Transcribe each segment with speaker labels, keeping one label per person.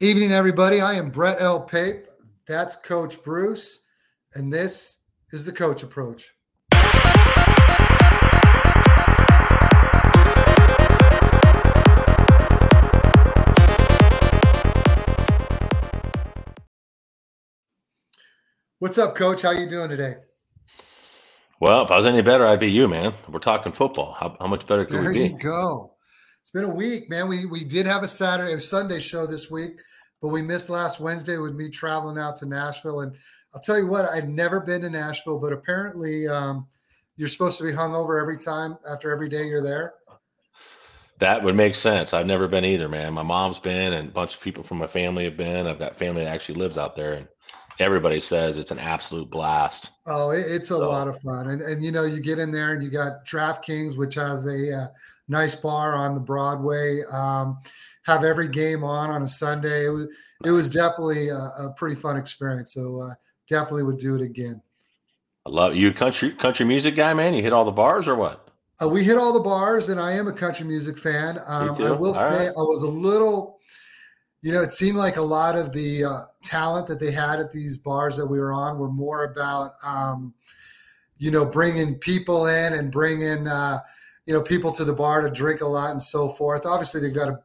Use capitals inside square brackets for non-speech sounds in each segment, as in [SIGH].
Speaker 1: Evening, everybody. I am Brett L. Pape. That's Coach Bruce, and this is the Coach Approach. What's up, Coach? How you doing today?
Speaker 2: Well, if I was any better, I'd be you, man. We're talking football. How, how much better could
Speaker 1: there
Speaker 2: we be?
Speaker 1: There you go. It's been a week, man. We we did have a Saturday, a Sunday show this week, but we missed last Wednesday with me traveling out to Nashville. And I'll tell you what, I'd never been to Nashville, but apparently um, you're supposed to be hungover every time after every day you're there.
Speaker 2: That would make sense. I've never been either, man. My mom's been, and a bunch of people from my family have been. I've got family that actually lives out there, and everybody says it's an absolute blast.
Speaker 1: Oh, it's a so. lot of fun, and and you know you get in there and you got DraftKings, which has a uh, nice bar on the Broadway. Um, have every game on on a Sunday. It was it was definitely a, a pretty fun experience. So uh, definitely would do it again.
Speaker 2: I love you, country country music guy, man. You hit all the bars or what?
Speaker 1: Uh, we hit all the bars, and I am a country music fan. Um, I will all say right. I was a little, you know, it seemed like a lot of the uh, talent that they had at these bars that we were on were more about, um, you know, bringing people in and bringing uh, you know people to the bar to drink a lot and so forth. Obviously, they've got to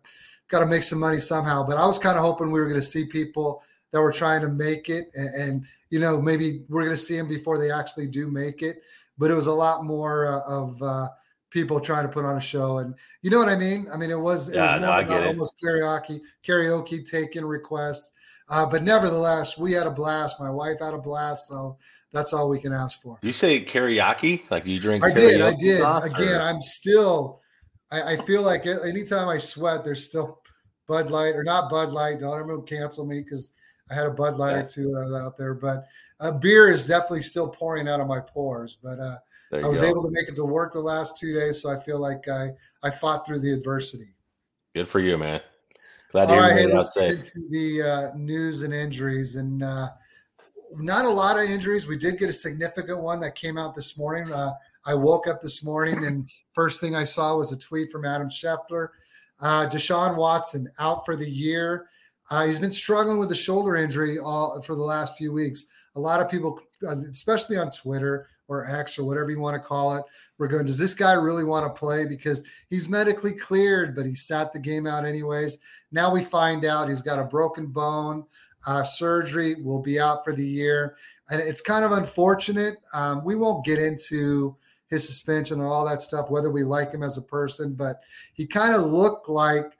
Speaker 1: got to make some money somehow. But I was kind of hoping we were going to see people that were trying to make it, and, and you know maybe we're going to see them before they actually do make it. But it was a lot more uh, of uh, people trying to put on a show, and you know what I mean. I mean, it was it yeah, was more no, about almost karaoke, karaoke taking requests. Uh, but nevertheless, we had a blast. My wife had a blast. So that's all we can ask for.
Speaker 2: You say karaoke? Like you drink?
Speaker 1: I did. I did. Again, or? I'm still. I, I, feel like anytime I sweat, there's still Bud Light or not Bud Light. Don't everyone cancel me because I had a Bud Light yeah. or two out there. But uh, beer is definitely still pouring out of my pores. But uh, I was go. able to make it to work the last two days, so I feel like I I fought through the adversity.
Speaker 2: Good for you, man. Glad
Speaker 1: All right, hey, let's get into the uh, news and injuries and. Uh, not a lot of injuries. We did get a significant one that came out this morning. Uh, I woke up this morning and first thing I saw was a tweet from Adam Schefter. Uh, Deshaun Watson out for the year. Uh, he's been struggling with a shoulder injury all for the last few weeks. A lot of people, especially on Twitter or X or whatever you want to call it, we're going, does this guy really want to play? Because he's medically cleared, but he sat the game out anyways. Now we find out he's got a broken bone uh, surgery, will be out for the year. And it's kind of unfortunate. Um, we won't get into his suspension and all that stuff, whether we like him as a person, but he kind of looked like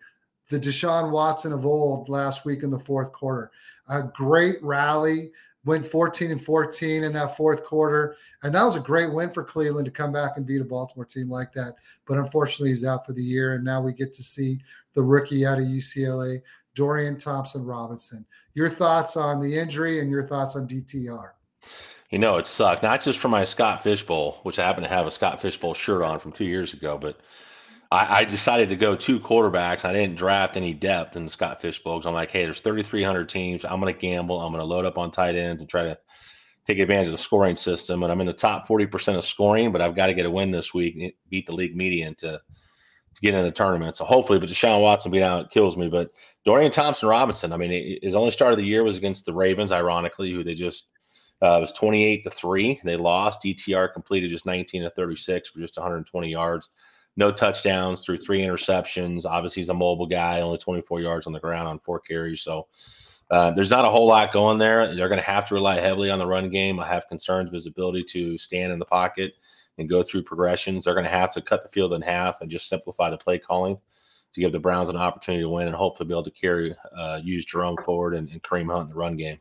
Speaker 1: the Deshaun Watson of old last week in the fourth quarter. A great rally, went 14 and 14 in that fourth quarter. And that was a great win for Cleveland to come back and beat a Baltimore team like that. But unfortunately, he's out for the year. And now we get to see the rookie out of UCLA, Dorian Thompson Robinson. Your thoughts on the injury and your thoughts on DTR?
Speaker 2: You know, it sucked, not just for my Scott Fishbowl, which I happen to have a Scott Fishbowl shirt on from two years ago, but I, I decided to go two quarterbacks. I didn't draft any depth in Scott Fish Bowl because I'm like, hey, there's 3,300 teams. I'm going to gamble. I'm going to load up on tight ends and try to take advantage of the scoring system. And I'm in the top 40% of scoring, but I've got to get a win this week, beat the league median to – to get in the tournament. So hopefully, but Deshaun Watson beat out kills me. But Dorian Thompson Robinson, I mean, his only start of the year was against the Ravens, ironically, who they just uh, was 28 to three. They lost. DTR completed just 19 to 36 for just 120 yards, no touchdowns through three interceptions. Obviously, he's a mobile guy, only 24 yards on the ground on four carries. So. Uh, there's not a whole lot going there. They're going to have to rely heavily on the run game. I have concerns with his ability to stand in the pocket and go through progressions. They're going to have to cut the field in half and just simplify the play calling to give the Browns an opportunity to win and hopefully be able to carry, uh, use Jerome Ford and, and Kareem Hunt in the run game.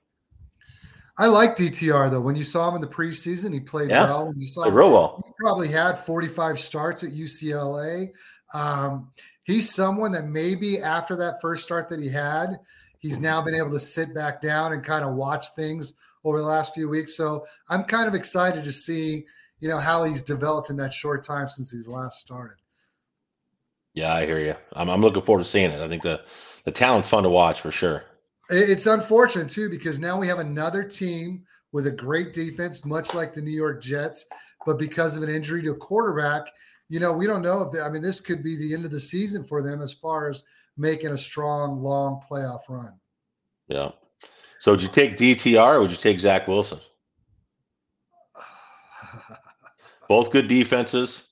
Speaker 1: I like DTR though. When you saw him in the preseason, he played yeah, well. When you saw
Speaker 2: him, real well.
Speaker 1: He probably had 45 starts at UCLA. Um, he's someone that maybe after that first start that he had, he's now been able to sit back down and kind of watch things over the last few weeks. So I'm kind of excited to see – you know how he's developed in that short time since he's last started.
Speaker 2: Yeah, I hear you. I'm, I'm looking forward to seeing it. I think the the talent's fun to watch for sure.
Speaker 1: It's unfortunate too because now we have another team with a great defense, much like the New York Jets, but because of an injury to a quarterback, you know, we don't know if they, I mean this could be the end of the season for them as far as making a strong, long playoff run.
Speaker 2: Yeah. So would you take DTR or would you take Zach Wilson? [SIGHS] Both good defenses.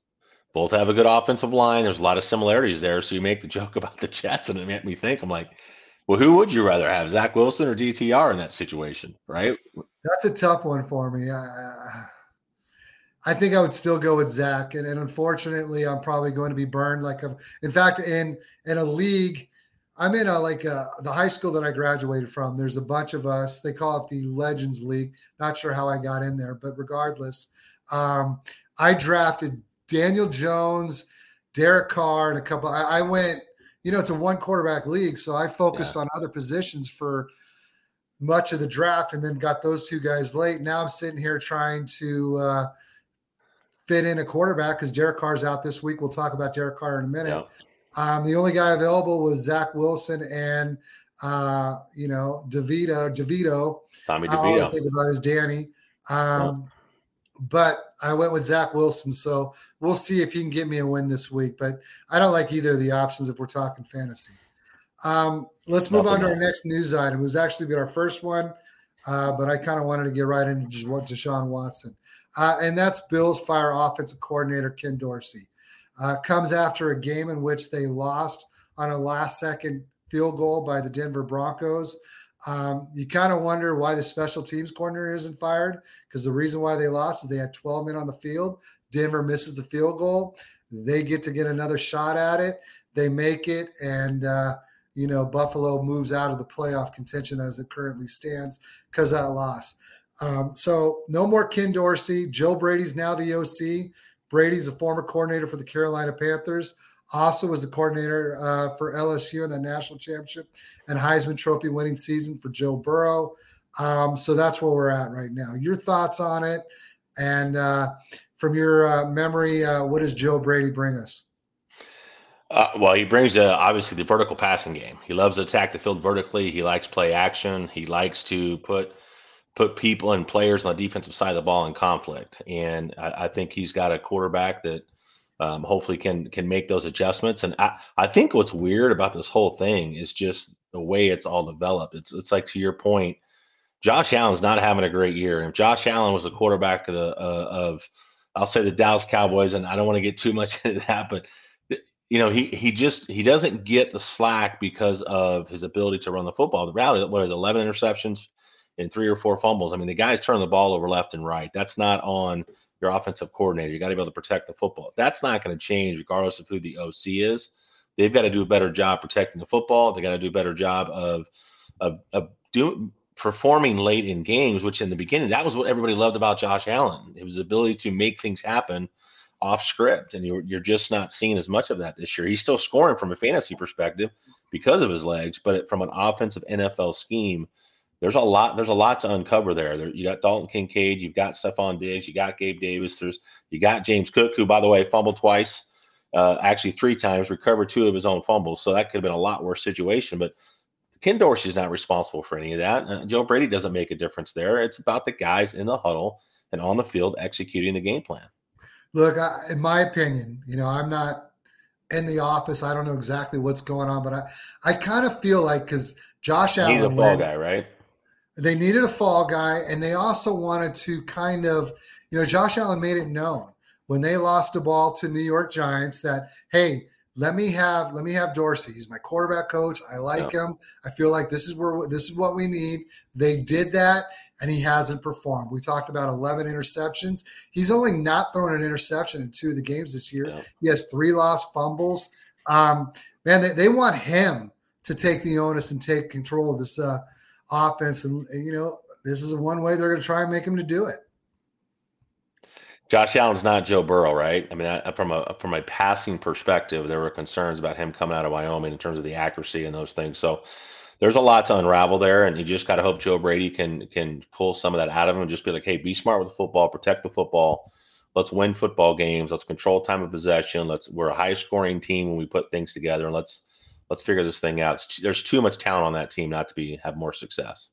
Speaker 2: Both have a good offensive line. There's a lot of similarities there. So you make the joke [LAUGHS] about the Jets, and it made me think. I'm like, well, who would you rather have, Zach Wilson or DTR in that situation, right?
Speaker 1: That's a tough one for me. I, think I would still go with Zach, and, and unfortunately, I'm probably going to be burned. Like, a, in fact, in in a league, I'm in a like a, the high school that I graduated from. There's a bunch of us. They call it the Legends League. Not sure how I got in there, but regardless, um, I drafted Daniel Jones, Derek Carr, and a couple. I, I went. You know, it's a one quarterback league, so I focused yeah. on other positions for much of the draft, and then got those two guys late. Now I'm sitting here trying to. Uh, fit in a quarterback because Derek Carr's out this week. We'll talk about Derek Carr in a minute. Yeah. Um, the only guy available was Zach Wilson and uh, you know DeVito. DeVito.
Speaker 2: Tommy DeVito. All
Speaker 1: I think about is Danny. Um, yeah. But I went with Zach Wilson, so we'll see if he can get me a win this week. But I don't like either of the options if we're talking fantasy. Um, let's move Nothing on to our next news item. It was actually been our first one, uh, but I kind of wanted to get right into just what Deshaun Watson uh, and that's Bills fire offensive coordinator Ken Dorsey. Uh, comes after a game in which they lost on a last second field goal by the Denver Broncos. Um, you kind of wonder why the special teams coordinator isn't fired because the reason why they lost is they had 12 men on the field. Denver misses the field goal. They get to get another shot at it. They make it, and uh, you know Buffalo moves out of the playoff contention as it currently stands because of that loss. Um, so no more Ken Dorsey. Joe Brady's now the OC. Brady's a former coordinator for the Carolina Panthers. Also was the coordinator uh, for LSU in the national championship and Heisman Trophy winning season for Joe Burrow. Um, so that's where we're at right now. Your thoughts on it, and uh, from your uh, memory, uh, what does Joe Brady bring us?
Speaker 2: Uh, well, he brings uh, obviously the vertical passing game. He loves to attack the field vertically. He likes play action. He likes to put put people and players on the defensive side of the ball in conflict. And I, I think he's got a quarterback that um, hopefully can can make those adjustments. And I, I think what's weird about this whole thing is just the way it's all developed. It's it's like to your point, Josh Allen's not having a great year. And if Josh Allen was the quarterback of the uh, of I'll say the Dallas Cowboys, and I don't want to get too much [LAUGHS] into that, but you know he he just he doesn't get the slack because of his ability to run the football. The reality, what is 11 interceptions, and three or four fumbles. I mean, the guys turn the ball over left and right. That's not on your offensive coordinator. You got to be able to protect the football. That's not going to change regardless of who the OC is. They've got to do a better job protecting the football. They got to do a better job of of, of doing performing late in games, which in the beginning that was what everybody loved about Josh Allen. It was his ability to make things happen off script, and you're you're just not seeing as much of that this year. He's still scoring from a fantasy perspective because of his legs, but from an offensive NFL scheme, there's a lot there's a lot to uncover there. there you got Dalton Kincaid, you've got Stefon Diggs, you got Gabe Davis, there's you got James Cook, who by the way fumbled twice, uh, actually three times, recovered two of his own fumbles. So that could have been a lot worse situation. But Ken Dorsey's not responsible for any of that. Uh, Joe Brady doesn't make a difference there. It's about the guys in the huddle and on the field executing the game plan.
Speaker 1: Look, I, in my opinion, you know, I'm not in the office. I don't know exactly what's going on, but I, I kind of feel like because Josh Allen,
Speaker 2: he's a ball guy, right?
Speaker 1: They needed a fall guy, and they also wanted to kind of, you know, Josh Allen made it known when they lost the ball to New York Giants that, hey, let me have let me have Dorsey. He's my quarterback coach. I like yeah. him. I feel like this is where this is what we need. They did that, and he hasn't performed. We talked about 11 interceptions. He's only not thrown an interception in two of the games this year. Yeah. He has three lost fumbles. Um, man, they, they want him to take the onus and take control of this uh, offense. And, you know, this is one way they're going to try and make him to do it.
Speaker 2: Josh Allen's not Joe Burrow, right? I mean, I, from a from a passing perspective, there were concerns about him coming out of Wyoming in terms of the accuracy and those things. So there's a lot to unravel there, and you just got to hope Joe Brady can can pull some of that out of him and just be like, hey, be smart with the football, protect the football. Let's win football games. Let's control time of possession. Let's we're a high scoring team when we put things together, and let's let's figure this thing out. there's too much talent on that team not to be have more success.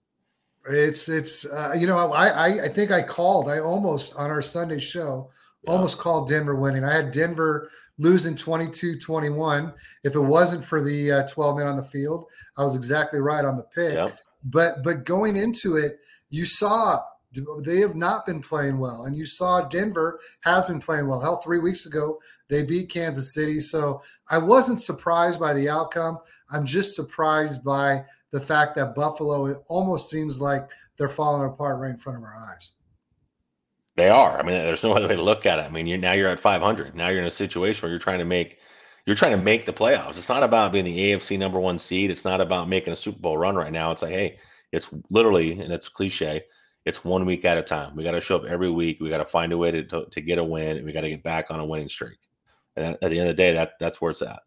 Speaker 1: It's it's uh, you know I, I I think I called I almost on our Sunday show yeah. almost called Denver winning. I had Denver losing 22-21. If it wasn't for the uh, 12 men on the field, I was exactly right on the pick. Yeah. But but going into it, you saw they have not been playing well. And you saw Denver has been playing well. Hell, three weeks ago, they beat Kansas City. So I wasn't surprised by the outcome. I'm just surprised by the fact that Buffalo, it almost seems like they're falling apart right in front of our eyes.
Speaker 2: They are. I mean, there's no other way to look at it. I mean, you're now you're at 500. Now you're in a situation where you're trying to make you're trying to make the playoffs. It's not about being the AFC number one seed. It's not about making a Super Bowl run right now. It's like, hey, it's literally, and it's cliche, it's one week at a time. We got to show up every week. We got to find a way to, to, to get a win, and we got to get back on a winning streak. And at, the end of the day, that that's where it's at.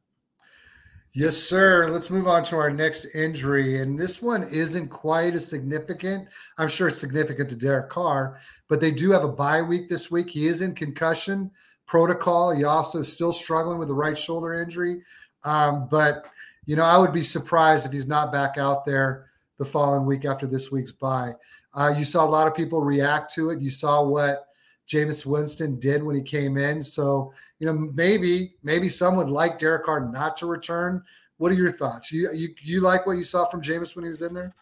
Speaker 1: Yes, sir. Let's move on to our next injury. And this one isn't quite as significant. I'm sure it's significant to Derek Carr, but they do have a bye week this week. He is in concussion protocol. He also is still struggling with the right shoulder injury. Um, but, you know, I would be surprised if he's not back out there the following week after this week's bye. Uh, you saw a lot of people react to it. You saw what Jameis Winston did when he came in. So, you know, maybe maybe some would like Derek Carr not to return. What are your thoughts? You you you like what you saw from Jameis when he was in there?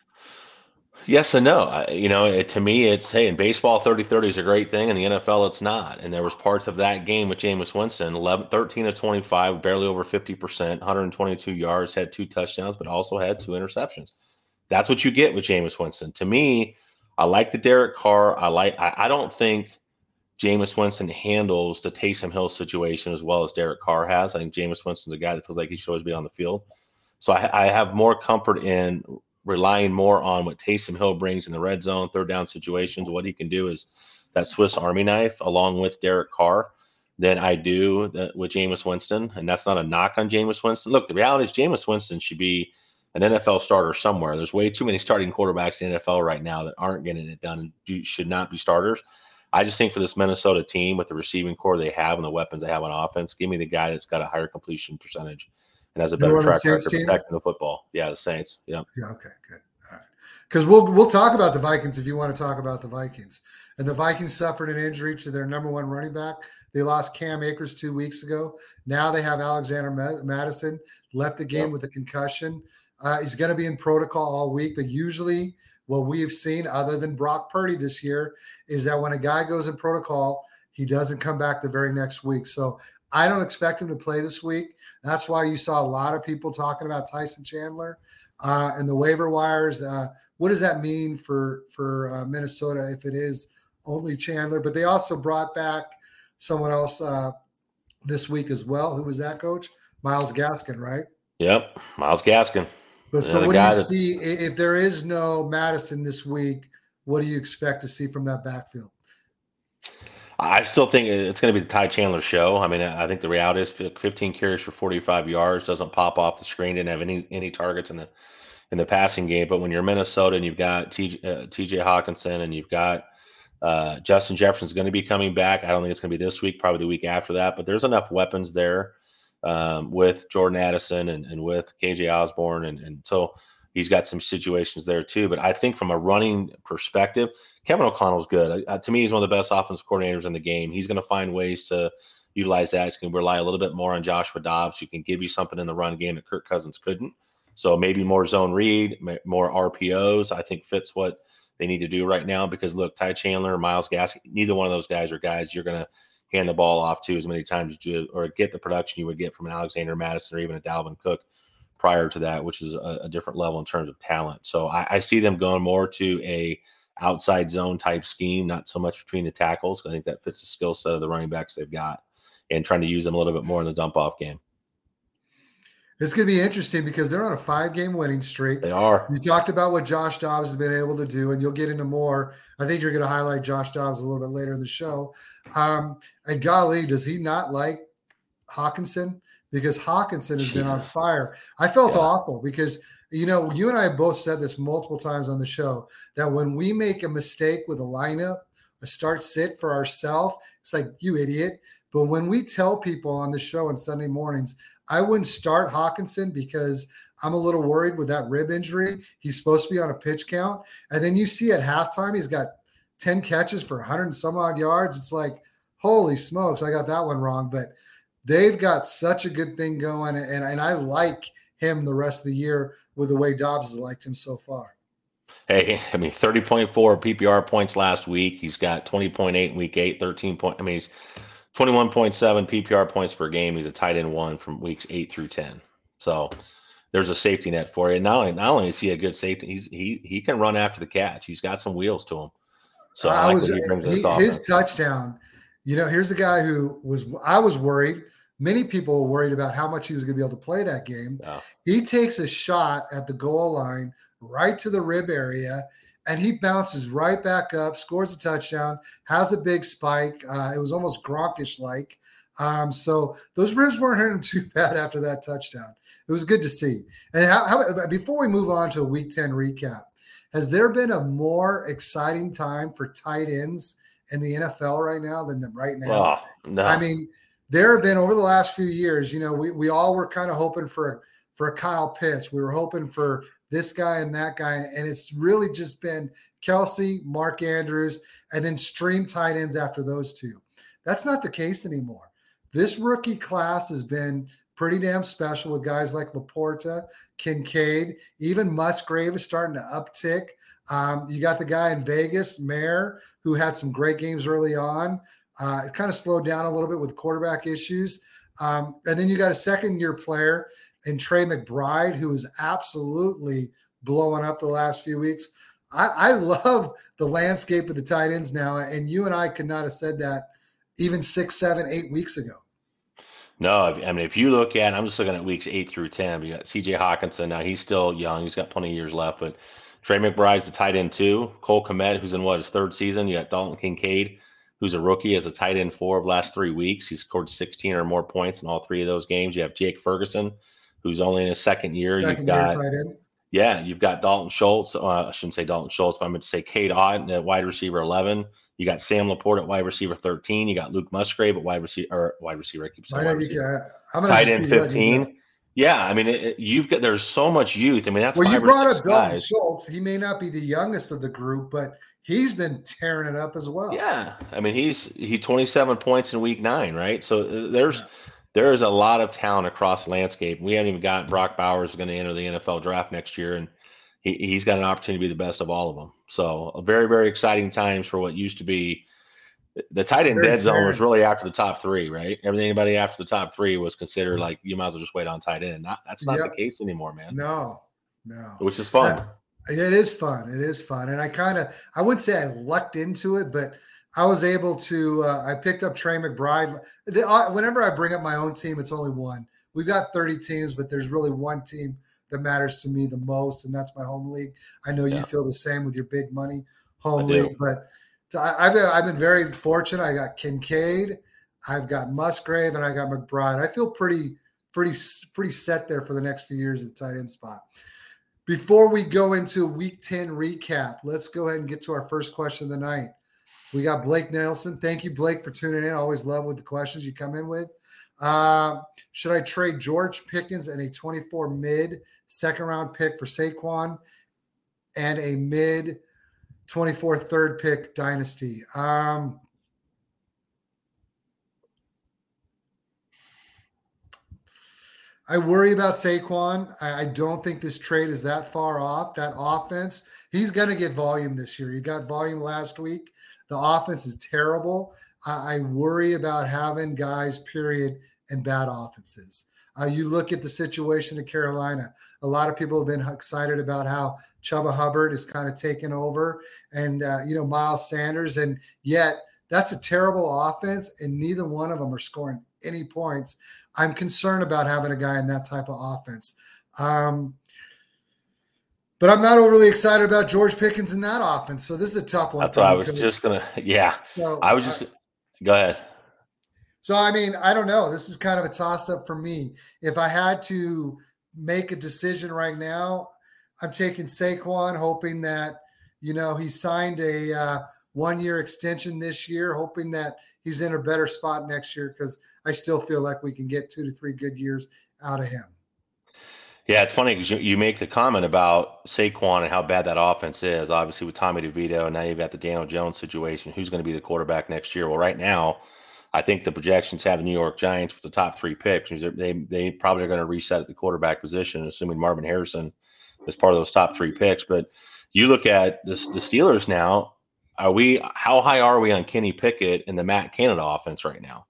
Speaker 2: Yes and no. I, you know, it, to me, it's hey, in baseball, 30-30 is a great thing. In the NFL, it's not. And there was parts of that game with Jameis Winston, 11, 13 to 25, barely over 50%, 122 yards, had two touchdowns, but also had two interceptions. That's what you get with Jameis Winston. To me, I like the Derek Carr. I like. I, I don't think Jameis Winston handles the Taysom Hill situation as well as Derek Carr has. I think Jameis Winston's a guy that feels like he should always be on the field. So I, I have more comfort in relying more on what Taysom Hill brings in the red zone, third down situations. What he can do is that Swiss Army knife along with Derek Carr than I do the, with Jameis Winston. And that's not a knock on Jameis Winston. Look, the reality is Jameis Winston should be an NFL starter somewhere. There's way too many starting quarterbacks in the NFL right now that aren't getting it done and should not be starters. I just think for this Minnesota team with the receiving corps they have and the weapons they have on offense, give me the guy that's got a higher completion percentage and has a better track record protecting the football. Yeah, the Saints. Yeah.
Speaker 1: Yeah. Okay. Good. All right. Because we'll we'll talk about the Vikings if you want to talk about the Vikings. And the Vikings suffered an injury to their number one running back. They lost Cam Akers two weeks ago. Now they have Alexander Mattison left the game yep. with a concussion. Uh, he's going to be in protocol all week, but usually what we've seen, other than Brock Purdy this year, is that when a guy goes in protocol, he doesn't come back the very next week. So I don't expect him to play this week. That's why you saw a lot of people talking about Tyson Chandler uh, and the waiver wires. Uh, what does that mean for for uh, Minnesota if it is only Chandler? But they also brought back someone else uh, this week as well. Who was that, Coach? Myles Gaskin, right?
Speaker 2: Yep, Myles Gaskin.
Speaker 1: But so, what do you see if there is no Mattison this week? What do you expect to see from that backfield?
Speaker 2: I still think it's going to be the Ty Chandler show. I mean, I think the reality is 15 carries for 45 yards doesn't pop off the screen. Didn't have any any targets in the in the passing game. But when you're Minnesota and you've got TJ, uh, TJ Hockenson and you've got uh, Justin Jefferson's going to be coming back. I don't think it's going to be this week, probably the week after that. But there's enough weapons there um, with Jordan Addison and, and with KJ Osborn. And, and so he's got some situations there too. But I think from a running perspective, Kevin O'Connell's good. Uh, to me, he's one of the best offensive coordinators in the game. He's going to find ways to utilize that. He can rely a little bit more on Joshua Dobbs, who can give you something in the run game that Kirk Cousins couldn't. So maybe more zone read, more RPOs. I think fits what they need to do right now because look, Ty Chandler, Miles Gas, neither one of those guys are guys you're going to hand the ball off to as many times as you or get the production you would get from an Alexander Mattison or even a Dalvin Cook prior to that, which is a, a different level in terms of talent. So I, I, see them going more to a outside zone type scheme, not so much between the tackles. I think that fits the skill set of the running backs they've got, and trying to use them a little bit more in the dump off game.
Speaker 1: It's going to be interesting because they're on a five game winning streak.
Speaker 2: They are.
Speaker 1: You talked about what Josh Dobbs has been able to do, and you'll get into more. I think you're going to highlight Josh Dobbs a little bit later in the show. Um, and golly, does he not like Hockenson? Because Hockenson has been on fire. I felt yeah. awful because, you know, you and I both said this multiple times on the show that when we make a mistake with a lineup, a start sit for ourselves, it's like, you idiot. But when we tell people on the show on Sunday mornings, I wouldn't start Hockenson because I'm a little worried with that rib injury. He's supposed to be on a pitch count. And then you see at halftime, he's got 10 catches for 100 and some odd yards. It's like, holy smokes, I got that one wrong. But they've got such a good thing going. And, and I like him the rest of the year with the way Dobbs has liked him so far.
Speaker 2: Hey, I mean, 30.4 PPR points last week. He's got 20.8 in week eight, 13 point. I mean, he's 21.7 PPR points per game. He's a tight end one from weeks eight through 10. So there's a safety net for you. And not only, not only is he a good safety, he's, he, he can run after the catch. He's got some wheels to him. So I, I like was,
Speaker 1: he he, his touchdown, you know, here's a guy who was, I was worried. Many people were worried about how much he was going to be able to play that game. Yeah. He takes a shot at the goal line right to the rib area, and he bounces right back up, scores a touchdown, has a big spike. Uh, it was almost Gronkish like. Um, so those ribs weren't hurting [LAUGHS] too bad after that touchdown. It was good to see. And how, how, before we move on to a Week Ten recap, has there been a more exciting time for tight ends in the NFL right now than right now? Oh, no. I mean, there have been over the last few years. You know, we we all were kind of hoping for for a Kyle Pitts. We were hoping for this guy and that guy. And it's really just been Kelce, Mark Andrews, and then stream tight ends after those two. That's not the case anymore. This rookie class has been pretty damn special with guys like Laporta, Kincaid, even Musgrave is starting to uptick. Um, you got the guy in Vegas, Mayer, who had some great games early on. Uh, it kind of slowed down a little bit with quarterback issues. Um, and then you got a second year player and Trey McBride, who is absolutely blowing up the last few weeks. I, I love the landscape of the tight ends now, and you and I could not have said that even six, seven, eight weeks ago.
Speaker 2: No, I mean, if you look at, I'm just looking at weeks eight through 10. You got CJ Hockenson. Now he's still young. He's got plenty of years left, but Trey McBride's the tight end too. Cole Kmet, who's in what, his third season. You got Dalton Kincaid, who's a rookie as a tight end four of last three weeks. He's scored 16 or more points in all three of those games. You have Jake Ferguson, who's only in his second year. Second you've got, Yeah, you've got Dalton Schultz. Uh, I shouldn't say Dalton Schultz, but I'm going to say Cade Otton at wide receiver 11. You got Sam LaPorta at wide receiver 13. You got Luke Musgrave at wide receiver or wide receiver. I keep saying wide receiver. I'm tight end 15. Yeah, I mean, it, it, you've got there's so much youth. I mean, that's
Speaker 1: well. You brought up Dalton Schultz. He may not be the youngest of the group, but he's been tearing it up as well.
Speaker 2: Yeah, I mean, he's he 27 points in week nine, right? So uh, there's. Yeah there is a lot of talent across the landscape. We haven't even got Brock Bowers going to enter the NFL draft next year, and he, he's got an opportunity to be the best of all of them. So, a very, very exciting times for what used to be the tight end dead zone was really after the top three, right? Everything anybody after the top three was considered like you might as well just wait on tight end. Not that's not yep. the case anymore, man.
Speaker 1: No, no.
Speaker 2: Which is fun.
Speaker 1: It is fun. It is fun. And I kind of I wouldn't say I lucked into it, but I was able to. Uh, I picked up Trey McBride. The, uh, whenever I bring up my own team, it's only one. We've got 30 teams, but there's really one team that matters to me the most, and that's my home league. I know yeah. you feel the same with your big money home league, but I've been, I've been very fortunate. I got Kincaid, I've got Musgrave, and I got McBride. I feel pretty pretty pretty set there for the next few years at tight end spot. Before we go into Week 10 recap, let's go ahead and get to our first question of the night. We got Blake Nelson. Thank you, Blake, for tuning in. Always love with the questions you come in with. Uh, should I trade George Pickens and a 24 mid second round pick for Saquon and a mid 24 third pick dynasty? Um, I worry about Saquon. I, I, don't think this trade is that far off. That offense, he's going to get volume this year. He got volume last week. The offense is terrible. I, I worry about having guys, period, and bad offenses. Uh, you look at the situation in Carolina. A lot of people have been excited about how Chuba Hubbard is kind of taken over, and uh, you know Miles Sanders, and yet that's a terrible offense, and neither one of them are scoring any points. I'm concerned about having a guy in that type of offense. Um, but I'm not overly excited about George Pickens in that offense. So this is a tough one.
Speaker 2: That's what I was just gonna. Yeah, so, I was just. Uh, go ahead.
Speaker 1: So I mean, I don't know. This is kind of a toss up for me. If I had to make a decision right now, I'm taking Saquon, hoping that you know he signed a uh, one year extension this year, hoping that he's in a better spot next year because I still feel like we can get two to three good years out of him.
Speaker 2: Yeah, it's funny because you, you make the comment about Saquon and how bad that offense is. Obviously, with Tommy DeVito, and now you've got the Daniel Jones situation. Who's going to be the quarterback next year? Well, right now, I think the projections have the New York Giants with the top three picks. They they probably are going to reset at the quarterback position, assuming Marvin Harrison is part of those top three picks. But you look at the, the Steelers now. Are we how high are we on Kenny Pickett and the Matt Canada offense right now?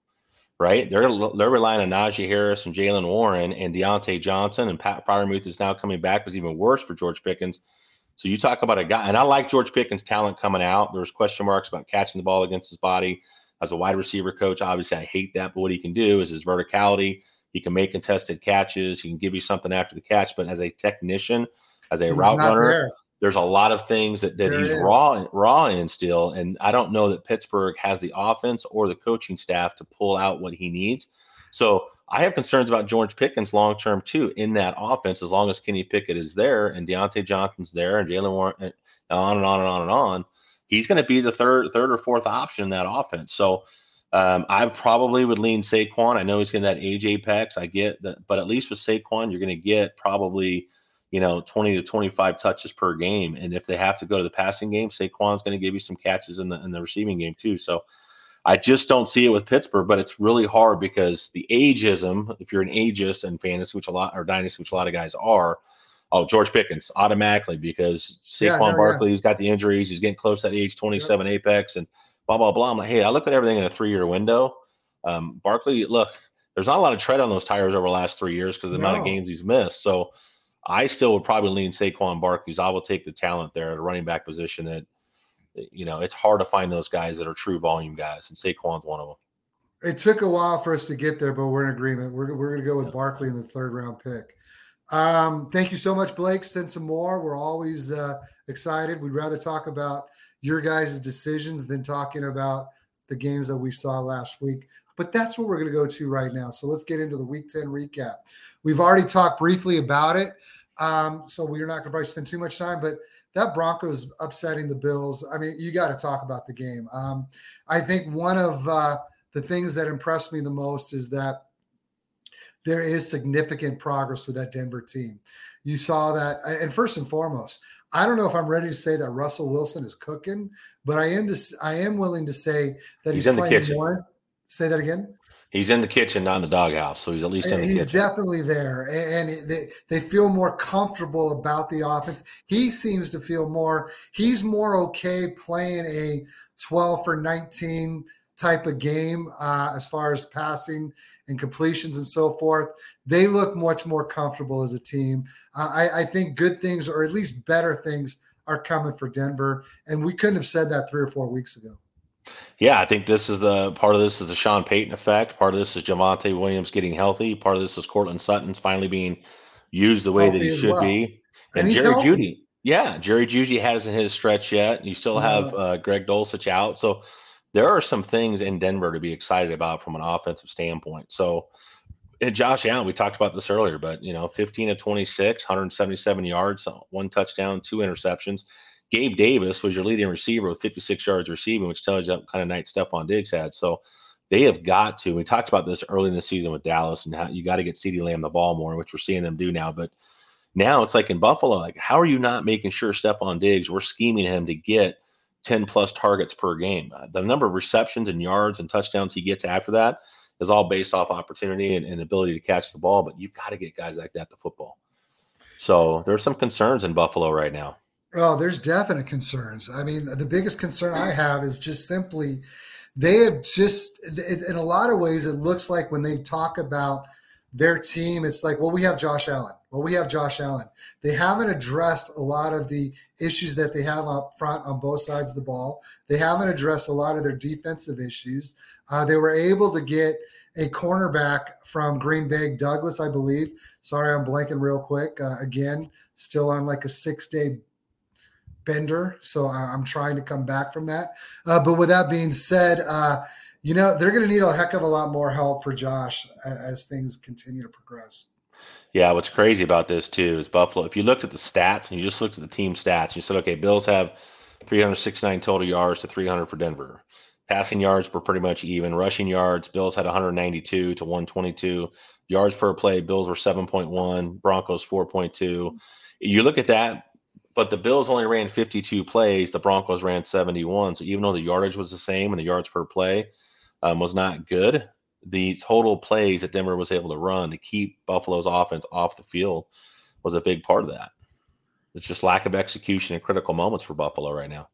Speaker 2: Right, they're they're relying on Najee Harris and Jaylen Warren and Diontae Johnson and Pat Freiermuth is now coming back, was even worse for George Pickens. So you talk about a guy, and I like George Pickens' talent coming out. There was question marks about catching the ball against his body as a wide receiver coach. Obviously, I hate that, but what he can do is his verticality. He can make contested catches. He can give you something after the catch. But as a technician, as a He's route runner, there there's a lot of things that, that he's raw raw in still, and I don't know that Pittsburgh has the offense or the coaching staff to pull out what he needs. So I have concerns about George Pickens long term too in that offense. As long as Kenny Pickett is there and Diontae Johnson's there and Jaylen Warren, and on and on and on and on, he's going to be the third third or fourth option in that offense. So. Um, I probably would lean Saquon. I know he's getting that age apex. I get that, but at least with Saquon, you're going to get probably you know, 20 to 25 touches per game. And if they have to go to the passing game, Saquon's going to give you some catches in the in the receiving game too. So I just don't see it with Pittsburgh, but it's really hard because the ageism, if you're an ageist in fantasy, which a lot or dynasty, which a lot of guys are, oh, George Pickens automatically because Saquon yeah, no, Barkley's yeah. got the injuries, he's getting close to that age 27 yep. apex and blah blah blah. I'm like, hey, I look at everything in a three year window. Um, Barkley, look, there's not a lot of tread on those tires over the last three years because the no. amount of games he's missed. So I still would probably lean Saquon Barkley. I will take the talent there at a running back position that, you know, it's hard to find those guys that are true volume guys, and Saquon's one of them.
Speaker 1: It took a while for us to get there, but we're in agreement. We're, we're going to go with Barkley in the third round pick. Um, thank you so much, Blake. Send some more. We're always uh, excited. We'd rather talk about your guys' decisions than talking about the games that we saw last week. But that's what we're going to go to right now. So let's get into the week 10 recap. We've already talked briefly about it. Um, so we're not going to probably spend too much time, but that Broncos upsetting the Bills. I mean, you got to talk about the game. Um, I think one of uh, the things that impressed me the most is that there is significant progress with that Denver team. You saw that, and first and foremost, I don't know if I'm ready to say that Russell Wilson is cooking, but I am just I am willing to say that he's,
Speaker 2: he's playing more.
Speaker 1: Say that again.
Speaker 2: He's in the kitchen, not in the doghouse. So he's at least in the
Speaker 1: he's
Speaker 2: kitchen.
Speaker 1: definitely there, and they they feel more comfortable about the offense. He seems to feel more. He's more okay playing a 12 for 19 type of game uh, as far as passing and completions and so forth. They look much more comfortable as a team. Uh, I, I think good things, or at least better things, are coming for Denver, and we couldn't have said that three or four weeks ago.
Speaker 2: Yeah, I think this is the part of this is the Sean Payton effect. Part of this is Javonte Williams getting healthy. Part of this is Courtland Sutton's finally being used the way healthy that he should well. be. And, and Jerry healthy. Jeudy, yeah, Jerry Jeudy hasn't hit his stretch yet. You still have uh, Greg Dulcich out, so there are some things in Denver to be excited about from an offensive standpoint. So, Josh Allen, we talked about this earlier, but you know, 15 to 26, 177 yards, one touchdown, two interceptions. Gabe Davis was your leading receiver with 56 yards receiving, which tells you what kind of night Stefon Diggs had. So they have got to. We talked about this early in the season with Dallas and how you got to get CeeDee Lamb the ball more, which we're seeing them do now. But now it's like in Buffalo, like how are you not making sure Stefon Diggs, we're scheming him to get 10 plus targets per game. Uh, the number of receptions and yards and touchdowns he gets after that is all based off opportunity and, and ability to catch the ball. But you've got to get guys like that to football. So there's some concerns in Buffalo right now.
Speaker 1: Oh, there's definite concerns. I mean, the biggest concern I have is just simply they have just, in a lot of ways, it looks like when they talk about their team, it's like, well, we have Josh Allen. Well, we have Josh Allen. They haven't addressed a lot of the issues that they have up front on both sides of the ball. They haven't addressed a lot of their defensive issues. Uh, they were able to get a cornerback from Green Bay, Douglas, I believe. Sorry, I'm blanking real quick. Uh, again, still on like a six day bender. So I'm trying to come back from that. Uh, but with that being said, uh, you know, they're going to need a heck of a lot more help for Josh as things continue to progress.
Speaker 2: Yeah, what's crazy about this too is Buffalo. If you looked at the stats and you just looked at the team stats, you said, okay, Bills have 369 total yards to 300 for Denver. Passing yards were pretty much even. Rushing yards, Bills had 192 to 122. Yards per play, Bills were 7.1, Broncos 4.2. You look at that but the Bills only ran 52 plays. The Broncos ran 71. So even though the yardage was the same and the yards per play um, was not good, the total plays that Denver was able to run to keep Buffalo's offense off the field was a big part of that. it's just lack of execution in critical moments for Buffalo right now.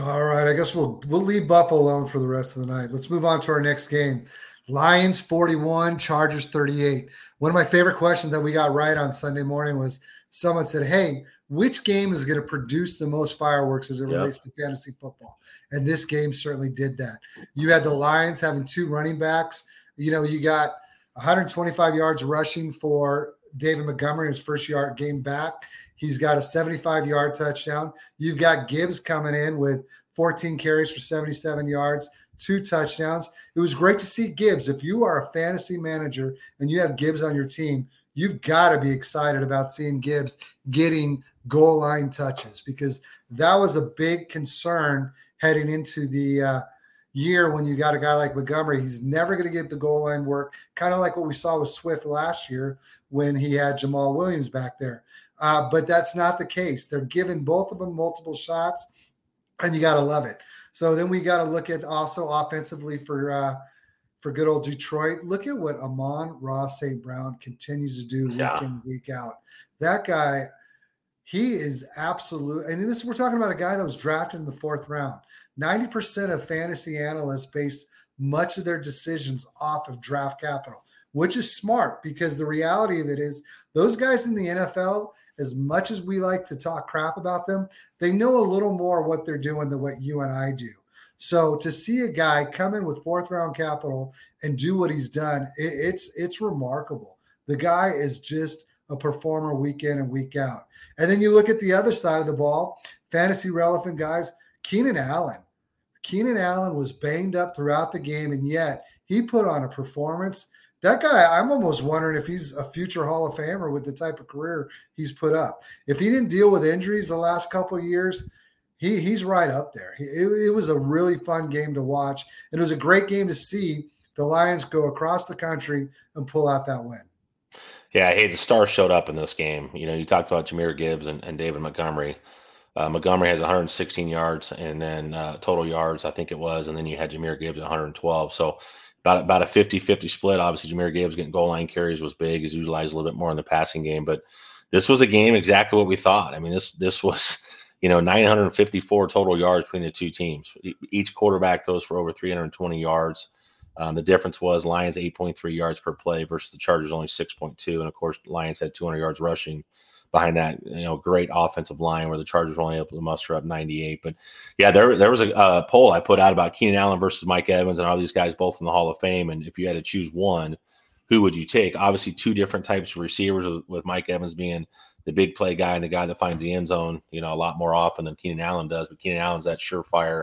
Speaker 1: All right, I guess we'll we'll leave Buffalo alone for the rest of the night. Let's move on to our next game. Lions 41, Chargers 38. One of my favorite questions that we got right on Sunday morning was someone said, Hey, which game is going to produce the most fireworks as it yep. relates to fantasy football? And this game certainly did that. You had the Lions having two running backs. You know, you got 125 yards rushing for David Montgomery, his first yard game back. He's got a 75 yard touchdown. You've got Gibbs coming in with 14 carries for 77 yards, two touchdowns. It was great to see Gibbs. If you are a fantasy manager and you have Gibbs on your team, you've got to be excited about seeing Gibbs getting goal line touches because that was a big concern heading into the uh, year when you got a guy like Montgomery. He's never going to get the goal line work, kind of like what we saw with Swift last year when he had Jamaal Williams back there. Uh, but that's not the case. They're giving both of them multiple shots, and you got to love it. So then we got to look at also offensively for uh, for good old Detroit. Look at what Amon-Ra St. Brown continues to do yeah. week in week out. That guy, he is absolute. And this we're talking about a guy that was drafted in the fourth round. Ninety percent of fantasy analysts base much of their decisions off of draft capital, which is smart because the reality of it is those guys in the NFL as much as we like to talk crap about them, they know a little more what they're doing than what you and I do. So to see a guy come in with fourth round capital and do what he's done, it, it's it's remarkable. The guy is just a performer week in and week out. And then you look at the other side of the ball, fantasy relevant guys, Keenan Allen. Keenan Allen was banged up throughout the game, and yet he put on a performance that guy, I'm almost wondering if he's a future Hall of Famer with the type of career he's put up. If he didn't deal with injuries the last couple years, he he's right up there. It, it was a really fun game to watch, and it was a great game to see the Lions go across the country and pull out that win.
Speaker 2: Yeah, hey, the stars showed up in this game. You know, you talked about Jahmyr Gibbs and, and David Montgomery. Uh, Montgomery has 116 yards and then uh, total yards, I think it was, and then you had Jahmyr Gibbs at 112. So about about a 50-50 split. Obviously, Jahmyr Gibbs getting goal line carries was big. He's utilized a little bit more in the passing game, but this was a game exactly what we thought. I mean, this this was [LAUGHS] you know 954 total yards between the two teams. Each quarterback throws for over 320 yards. Um, the difference was Lions 8.3 yards per play versus the Chargers only 6.2, and of course, Lions had 200 yards rushing behind that you know great offensive line where the Chargers were only able to muster up 98. But yeah, there there was a, a, poll I put out about Keenan Allen versus Mike Evans and all these guys both in the Hall of Fame, and if you had to choose one, who would you take? Obviously, two different types of receivers with, with Mike Evans being the big play guy and the guy that finds the end zone, you know, a lot more often than Keenan Allen does. But Keenan Allen's that surefire.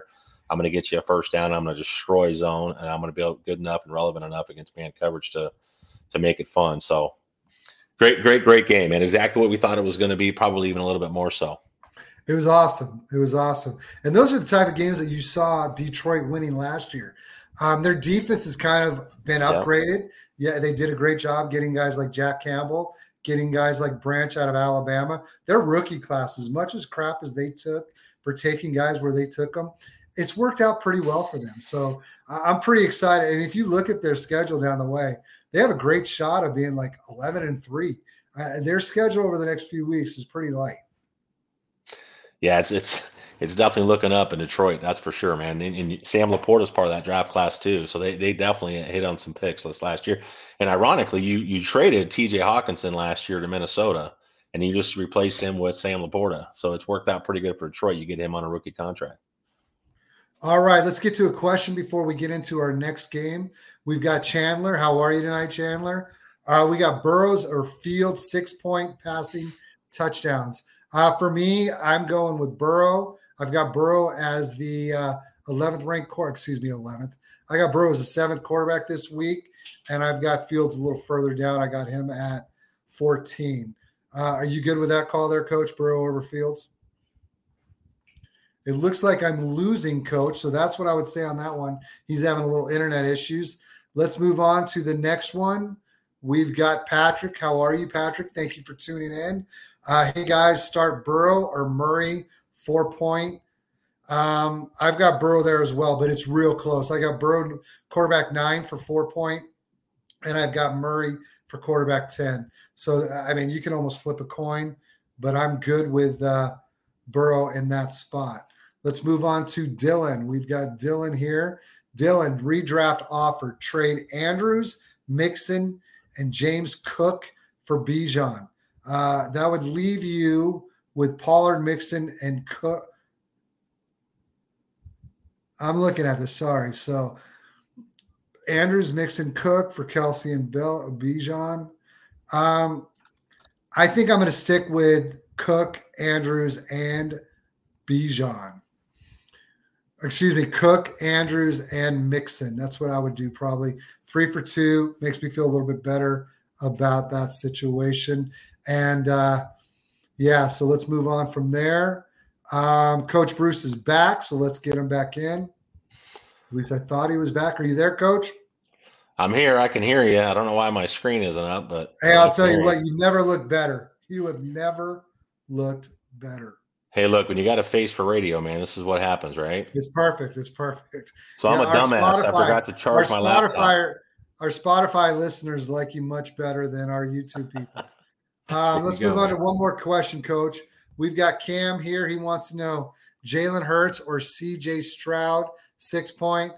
Speaker 2: I'm going to get you a first down. I'm going to destroy zone, and I'm going to be good enough and relevant enough against man coverage to to make it fun. So Great, great, great game, and exactly what we thought it was going to be. Probably even a little bit more so.
Speaker 1: It was awesome. It was awesome, and those are the type of games that you saw Detroit winning last year. Um, their defense has kind of been upgraded. Yeah. yeah, they did a great job getting guys like Jack Campbell, getting guys like Branch out of Alabama. Their rookie class, as much as crap as they took for taking guys where they took them, it's worked out pretty well for them. So I'm pretty excited. And if you look at their schedule down the way, they have a great shot of being like 11 and three. Uh, their schedule over the next few weeks is pretty light.
Speaker 2: Yeah, it's it's it's definitely looking up in Detroit. That's for sure, man. And, and Sam LaPorta is part of that draft class too, so they they definitely hit on some picks this last year. And ironically, you you traded T.J. Hockenson last year to Minnesota, and you just replaced him with Sam LaPorta. So it's worked out pretty good for Detroit. You get him on a rookie contract.
Speaker 1: All right, let's get to a question before we get into our next game. We've got Chandler. How are you tonight, Chandler? Uh, we got Burrows or Field six point passing touchdowns. Uh, for me, I'm going with Burrow. I've got Burrow as the uh, 11th ranked core. Excuse me, 11th. I got Burrow as the seventh quarterback this week, and I've got Fields a little further down. I got him at 14. Uh, are you good with that call there, Coach Burrow over Fields? It looks like I'm losing coach. So that's what I would say on that one. He's having a little internet issues. Let's move on to the next one. We've got Patrick. How are you, Patrick? Thank you for tuning in. Uh, hey, guys, start Burrow or Murray, four point. Um, I've got Burrow there as well, but it's real close. I got Burrow quarterback nine for four point, and I've got Murray for quarterback 10. So, I mean, you can almost flip a coin but I'm good with uh, Burrow in that spot. Let's move on to Dylan. We've got Dylan here. Dylan, redraft offer, trade Andrews, Mixon, and James Cook for Bijan. Uh, that would leave you with Pollard, Mixon, and Cook. I'm looking at this. Sorry. So Andrews, Mixon, Cook for Kelce and Bill Bijan. Um, I think I'm going to stick with Cook, Andrews, and Bijan. Excuse me, Cook, Andrews, and Mixon. That's what I would do probably. Three for two makes me feel a little bit better about that situation. And uh, yeah, so let's move on from there. Um, Coach Bruce is back, so let's get him back in. At least I thought he was back. Are you there, Coach?
Speaker 2: I'm here. I can hear you. I don't know why my screen isn't up, but
Speaker 1: hey, I'll tell you what, you never look better. You have never looked better.
Speaker 2: Hey, look, when you got a face for radio, man, this is what happens, right?
Speaker 1: It's perfect. It's perfect.
Speaker 2: So yeah, I'm a dumbass. I forgot to charge my Spotify, laptop.
Speaker 1: Our Spotify listeners like you much better than our YouTube people. [LAUGHS] Um, let's move on to one more question, Coach. We've got Cam here. He wants to know Jalen Hurts or CJ Stroud, six point.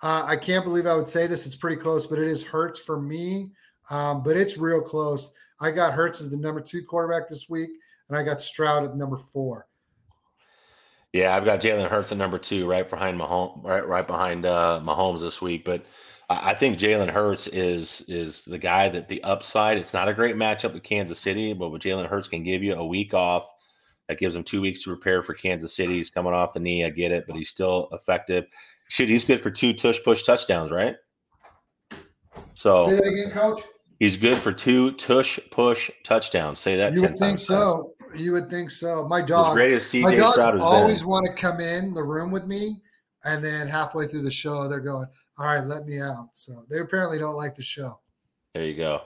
Speaker 1: Uh, I can't believe I would say this. It's pretty close, but it is Hurts for me. Um, but it's real close. I got Hurts as the number two quarterback this week, and I got Stroud at number four.
Speaker 2: Yeah, I've got Jalen Hurts at number two, right behind Mahomes, right right behind uh, Mahomes this week. But I think Jalen Hurts is is the guy that the upside. It's not a great matchup with Kansas City, but what Jalen Hurts can give you a week off, that gives him two weeks to prepare for Kansas City. He's coming off the knee, I get it, but he's still effective. Shoot, he's good for two tush push touchdowns, right? So
Speaker 1: say that again, coach.
Speaker 2: He's good for two tush push touchdowns. Say that.
Speaker 1: You would think so. You would think so. My dog. my dogs always been. want to come in the room with me, and then halfway through the show, they're going, "All right, let me out." So they apparently don't like the show.
Speaker 2: There you go.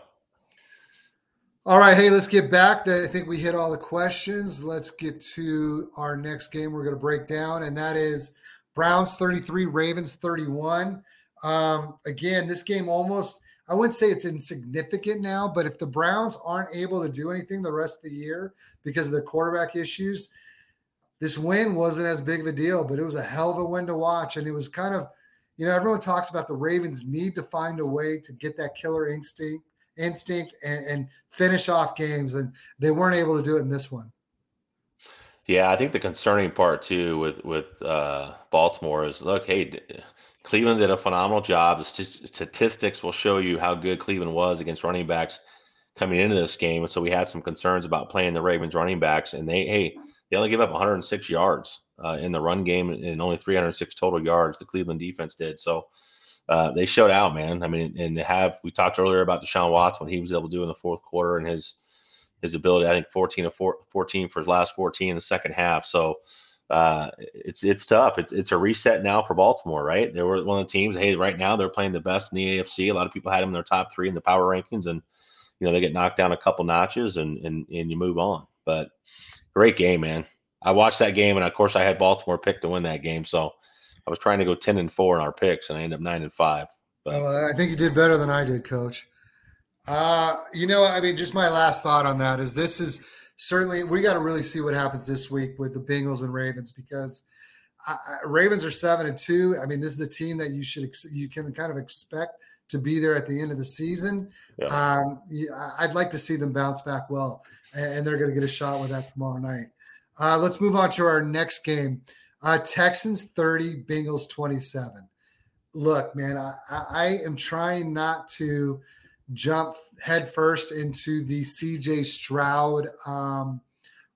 Speaker 1: All right, hey, let's get back. I think we hit all the questions. Let's get to our next game we're going to break down, and that is Browns 33, Ravens 31. Um, again, this game almost, I wouldn't say it's insignificant now, but if the Browns aren't able to do anything the rest of the year because of their quarterback issues, this win wasn't as big of a deal, but it was a hell of a win to watch. And it was kind of, you know, everyone talks about the Ravens need to find a way to get that killer instinct instinct and, and finish off games, and they weren't able to do it in this one.
Speaker 2: Yeah, I think the concerning part too with with uh, Baltimore is look, hey, Cleveland did a phenomenal job. The statistics will show you how good Cleveland was against running backs coming into this game. So we had some concerns about playing the Ravens running backs, and they hey they only gave up 106 yards uh, in the run game and only 306 total yards. The Cleveland defense did so. Uh, they showed out, man. I mean, and they have we talked earlier about Deshaun Watson when he was able to do in the fourth quarter and his his ability. I think 14 of 14 for his last 14 in the second half. So uh, it's it's tough. It's it's a reset now for Baltimore, right? They were one of the teams. Hey, right now they're playing the best in the AFC. A lot of people had them in their top three in the power rankings, and you know they get knocked down a couple notches, and and and you move on. But great game, man. I watched that game, and of course I had Baltimore picked to win that game. So I was trying to go ten and four in our picks, and I ended up nine and five.
Speaker 1: But well, I think you did better than I did, Coach. Uh, you know, I mean, just my last thought on that is this is certainly we got to really see what happens this week with the Bengals and Ravens because uh, Ravens are seven and two. I mean, this is a team that you should you can kind of expect to be there at the end of the season. Yeah. Um, I'd like to see them bounce back well, and they're going to get a shot with that tomorrow night. Uh, let's move on to our next game. Uh, Texans 30, Bengals 27. Look, man, I, I am trying not to – jump headfirst into the CJ Stroud um,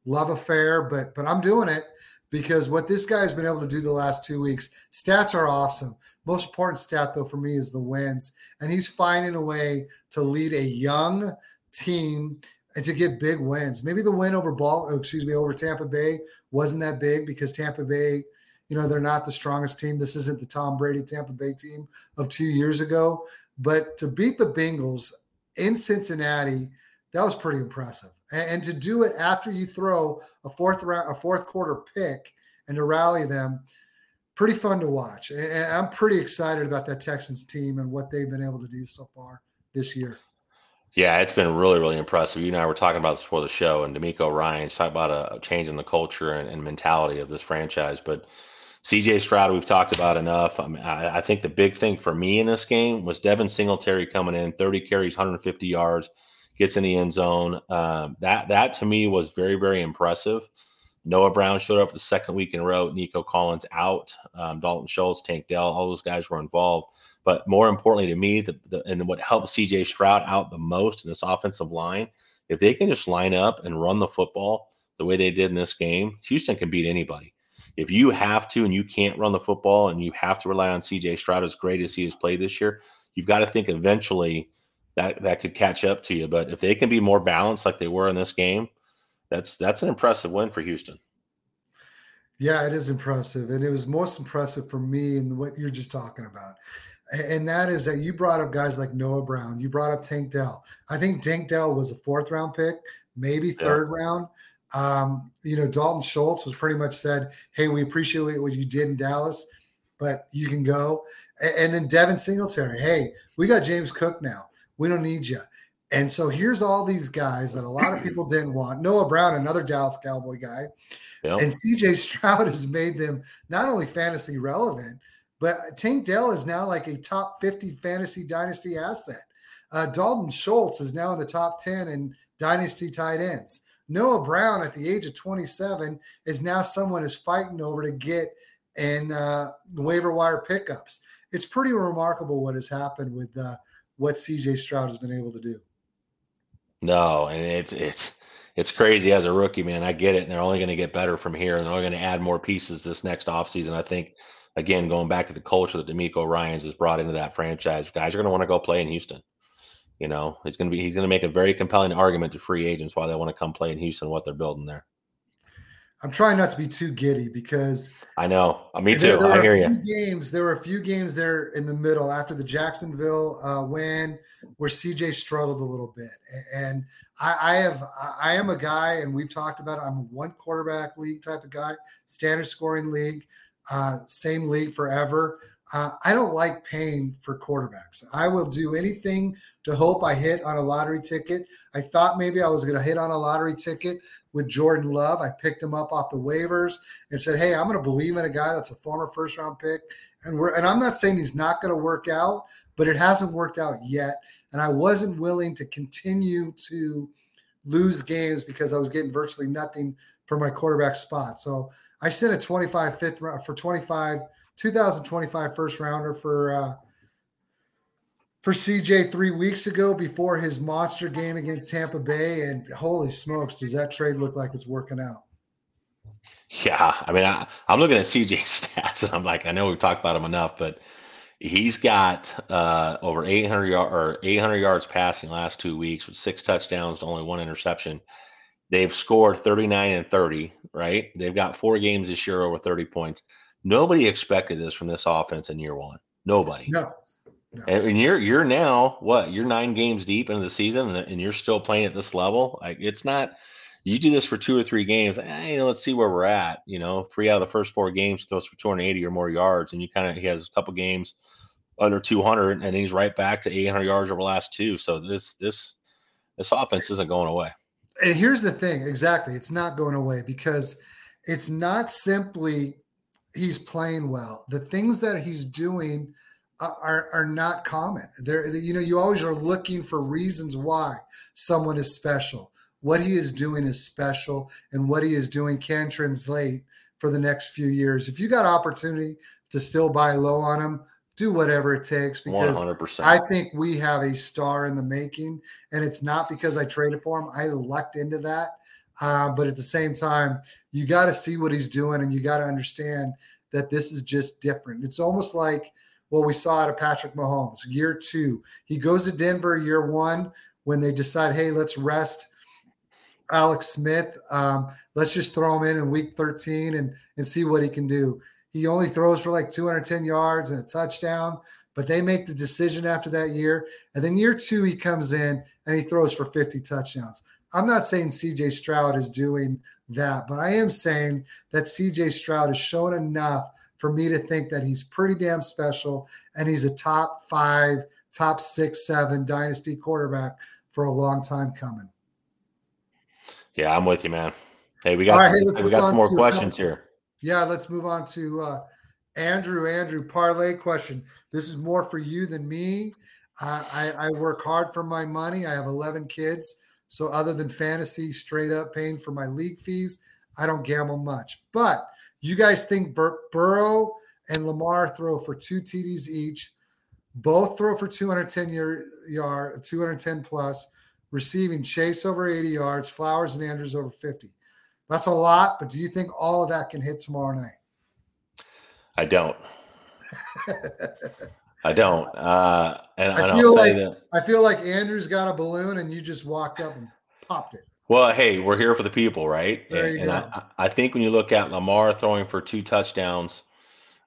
Speaker 1: love affair, but but I'm doing it because what this guy's been able to do the last two weeks, stats are awesome. Most important stat though for me is the wins, and he's finding a way to lead a young team and to get big wins. Maybe the win over ball, oh, excuse me, over Tampa Bay wasn't that big because Tampa Bay, you know, they're not the strongest team. This isn't the Tom Brady Tampa Bay team of two years ago. But to beat the Bengals in Cincinnati, that was pretty impressive. And, and, to do it after you throw a fourth round, a fourth quarter pick, and to rally them, pretty fun to watch. And, I'm pretty excited about that Texans team and what they've been able to do so far this year.
Speaker 2: Yeah, it's been really, really impressive. You and I were talking about this before the show, and DeMeco Ryan talked about a, a, change in the culture and, and, mentality of this franchise. But CJ Stroud, we've talked about enough. I, mean, I, I, think the big thing for me in this game was Devin Singletary coming in, 30 carries, 150 yards, gets in the end zone. Um, that that to me was very, very impressive. Noah Brown showed up for the second week in a row. Nico Collins out. Um, Dalton Schultz, Tank Dell, all those guys were involved. But more importantly to me, the, the, and what helped CJ Stroud out the most in this offensive line, if they can just line up and run the football the way they did in this game, Houston can beat anybody. If you have to and you can't run the football and you have to rely on CJ Stroud as great as he has played this year, you've got to think eventually that that could catch up to you. But if they can be more balanced like they were in this game, that's that's an impressive win for Houston.
Speaker 1: Yeah, it is impressive, and it was most impressive for me in what you're just talking about and that is that you brought up guys like Noah Brown. You brought up Tank Dell. I think Tank Dell was a fourth round pick, maybe third yeah. round. Um, you know, Dalton Schultz was pretty much said, "Hey, we appreciate what you did in Dallas, but you can go." And, then Devin Singletary, "Hey, we got James Cook now. We don't need you." And so here's all these guys that a lot of people didn't want. Noah Brown, another Dallas Cowboy guy, yep. and CJ Stroud [LAUGHS] has made them not only fantasy relevant but Tank Dell is now like a top 50 fantasy dynasty asset. Uh, Dalton Schultz is now in the top 10 in dynasty tight ends. Noah Brown at the age of 27 is now someone is fighting over to get in uh, waiver wire pickups. It's pretty remarkable what has happened with uh, what CJ Stroud has been able to do.
Speaker 2: No, and it's it's it's crazy as a rookie, man. I get it, and they're only going to get better from here, and they're only going to add more pieces this next offseason. I think again, going back to the culture that DeMeco Ryans has brought into that franchise, guys are going to want to go play in Houston. You know, he's going to be he's going to make a very compelling argument to free agents why they want to come play in Houston, what they're building there.
Speaker 1: I'm trying not to be too giddy because
Speaker 2: I know uh, me too. There, there I hear you.
Speaker 1: Games there were a few games there in the middle after the Jacksonville uh, win where CJ struggled a little bit, and I, I have I am a guy, and we've talked about it. I'm a one quarterback league type of guy, standard scoring league uh, same league forever. Uh, I don't like paying for quarterbacks. I will do anything to hope I hit on a lottery ticket. I thought maybe I was going to hit on a lottery ticket with Jordan Love. I picked him up off the waivers and said, "Hey, I'm going to believe in a guy that's a former first round pick." And we're and I'm not saying he's not going to work out, but it hasn't worked out yet. And I wasn't willing to continue to lose games because I was getting virtually nothing for my quarterback spot. So I sent a 25 fifth round for 25 2025 first rounder for uh, for CJ three weeks ago before his monster game against Tampa Bay. And holy smokes, does that trade look like it's working out?
Speaker 2: Yeah, I mean, I, am looking at CJ's [LAUGHS] stats, and I'm like, I know we've talked about him enough, but he's got uh, over 800 yard or 800 yards passing last two weeks with six touchdowns to only one interception. They've scored 39 and 30, right? They've got four games this year over 30 points. Nobody expected this from this offense in year one. Nobody.
Speaker 1: No. no.
Speaker 2: And you're you're now what? You're nine games deep into the season, and, you're still playing at this level. Like it's not. You do this for two or three games. Eh, you know, let's see where we're at. You know, three out of the first four games throws for 280 or more yards, and you kind of he has a couple games under 200, and he's right back to 800 yards over the last two. So this this this offense isn't going away.
Speaker 1: And here's the thing exactly. It's not going away because it's not simply he's playing well. The things that he's doing are, are not common. There, you know, you always are looking for reasons why someone is special. What he is doing is special, and what he is doing can translate for the next few years. If you got opportunity to still buy low on him, do whatever it takes because 100%. I think we have a star in the making, and it's not because I traded for him. I lucked into that, uh, but at the same time, you got to see what he's doing, and you got to understand that this is just different. It's almost like what we saw out of Patrick Mahomes year two. He goes to Denver year one when they decide, hey, let's rest Alex Smith. Um, let's just throw him in in week 13 and and see what he can do. He only throws for like 210 yards and a touchdown, but they make the decision after that year. And then year two, he comes in and he throws for 50 touchdowns. I'm not saying CJ Stroud is doing that, but I am saying that CJ Stroud has shown enough for me to think that he's pretty damn special and he's a top five, top six, seven dynasty quarterback for a long time coming.
Speaker 2: Yeah, I'm with you, man. Hey, we got right, hey, we got some more questions here.
Speaker 1: Yeah, let's move on to uh, Andrew. Andrew, parlay question. This is more for you than me. Uh, I, I work hard for my money. I have 11 kids. So, other than fantasy, straight up paying for my league fees, I don't gamble much. But you guys think Bur- Burrow and Lamar throw for two TDs each, both throw for 210 year, yard, 210 plus, receiving Chase over 80 yards, Flowers and Andrews over 50. That's a lot, but do you think all of that can hit tomorrow night?
Speaker 2: I don't. [LAUGHS] I don't. Uh, and
Speaker 1: I feel like I feel like Andrew's got a balloon, and you just walked up and popped it.
Speaker 2: Well, hey, we're here for the people, right? There and, you go. I, I, think when you look at Lamar throwing for two touchdowns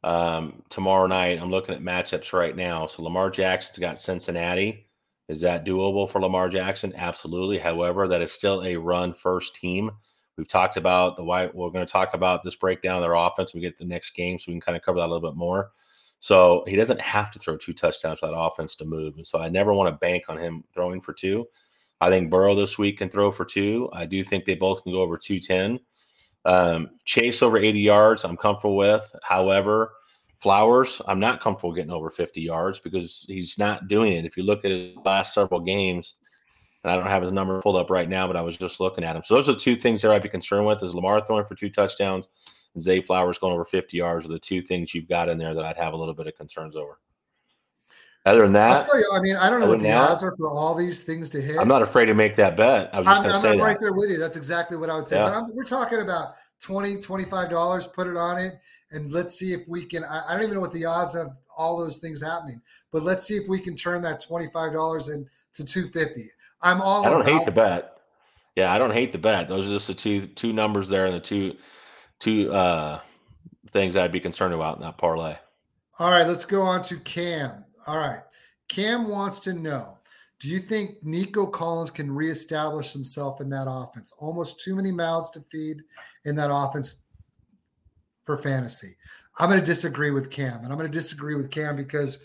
Speaker 2: um, tomorrow night, I'm looking at matchups right now. So Lamar Jackson's got Cincinnati. Is that doable for Lamar Jackson? Absolutely. However, that is still a run first team. We've talked about the why we're going to talk about this breakdown of their offense. When we get the next game, so we can kind of cover that a little bit more. So he doesn't have to throw two touchdowns for that offense to move. And so I never want to bank on him throwing for two. I think Burrow this week can throw for two. I do think they both can go over 210. Um, Chase over 80 yards, I'm comfortable with. However, Flowers, I'm not comfortable getting over 50 yards because he's not doing it. If you look at his last several games, and I don't have his number pulled up right now, but I was just looking at him. So those are two things that I'd be concerned with: is Lamar throwing for two touchdowns, Zay Flowers going over 50 yards are the two things you've got in there that I'd have a little bit of concerns over. Other than that,
Speaker 1: I'll tell you, I mean, I don't know what the odds are for all these things to hit.
Speaker 2: I'm not afraid to make that bet. I was just going to say I'm
Speaker 1: right there with you. That's exactly what I would say. Yeah. But I'm, we're talking about 20 $25, put it on it, and let's see if we can. I, I don't even know what the odds of all those things happening, but let's see if we can turn that $25 into 250 I'm all
Speaker 2: I don't hate the bet. Yeah, I don't hate the bet. Those are just the two two numbers there and the two two uh things I'd be concerned about in that parlay.
Speaker 1: All right, let's go on to Cam. All right. Cam wants to know Do you think Nico Collins can reestablish himself in that offense? Almost too many mouths to feed in that offense for fantasy. I'm going to disagree with Cam. And I'm going to disagree with Cam because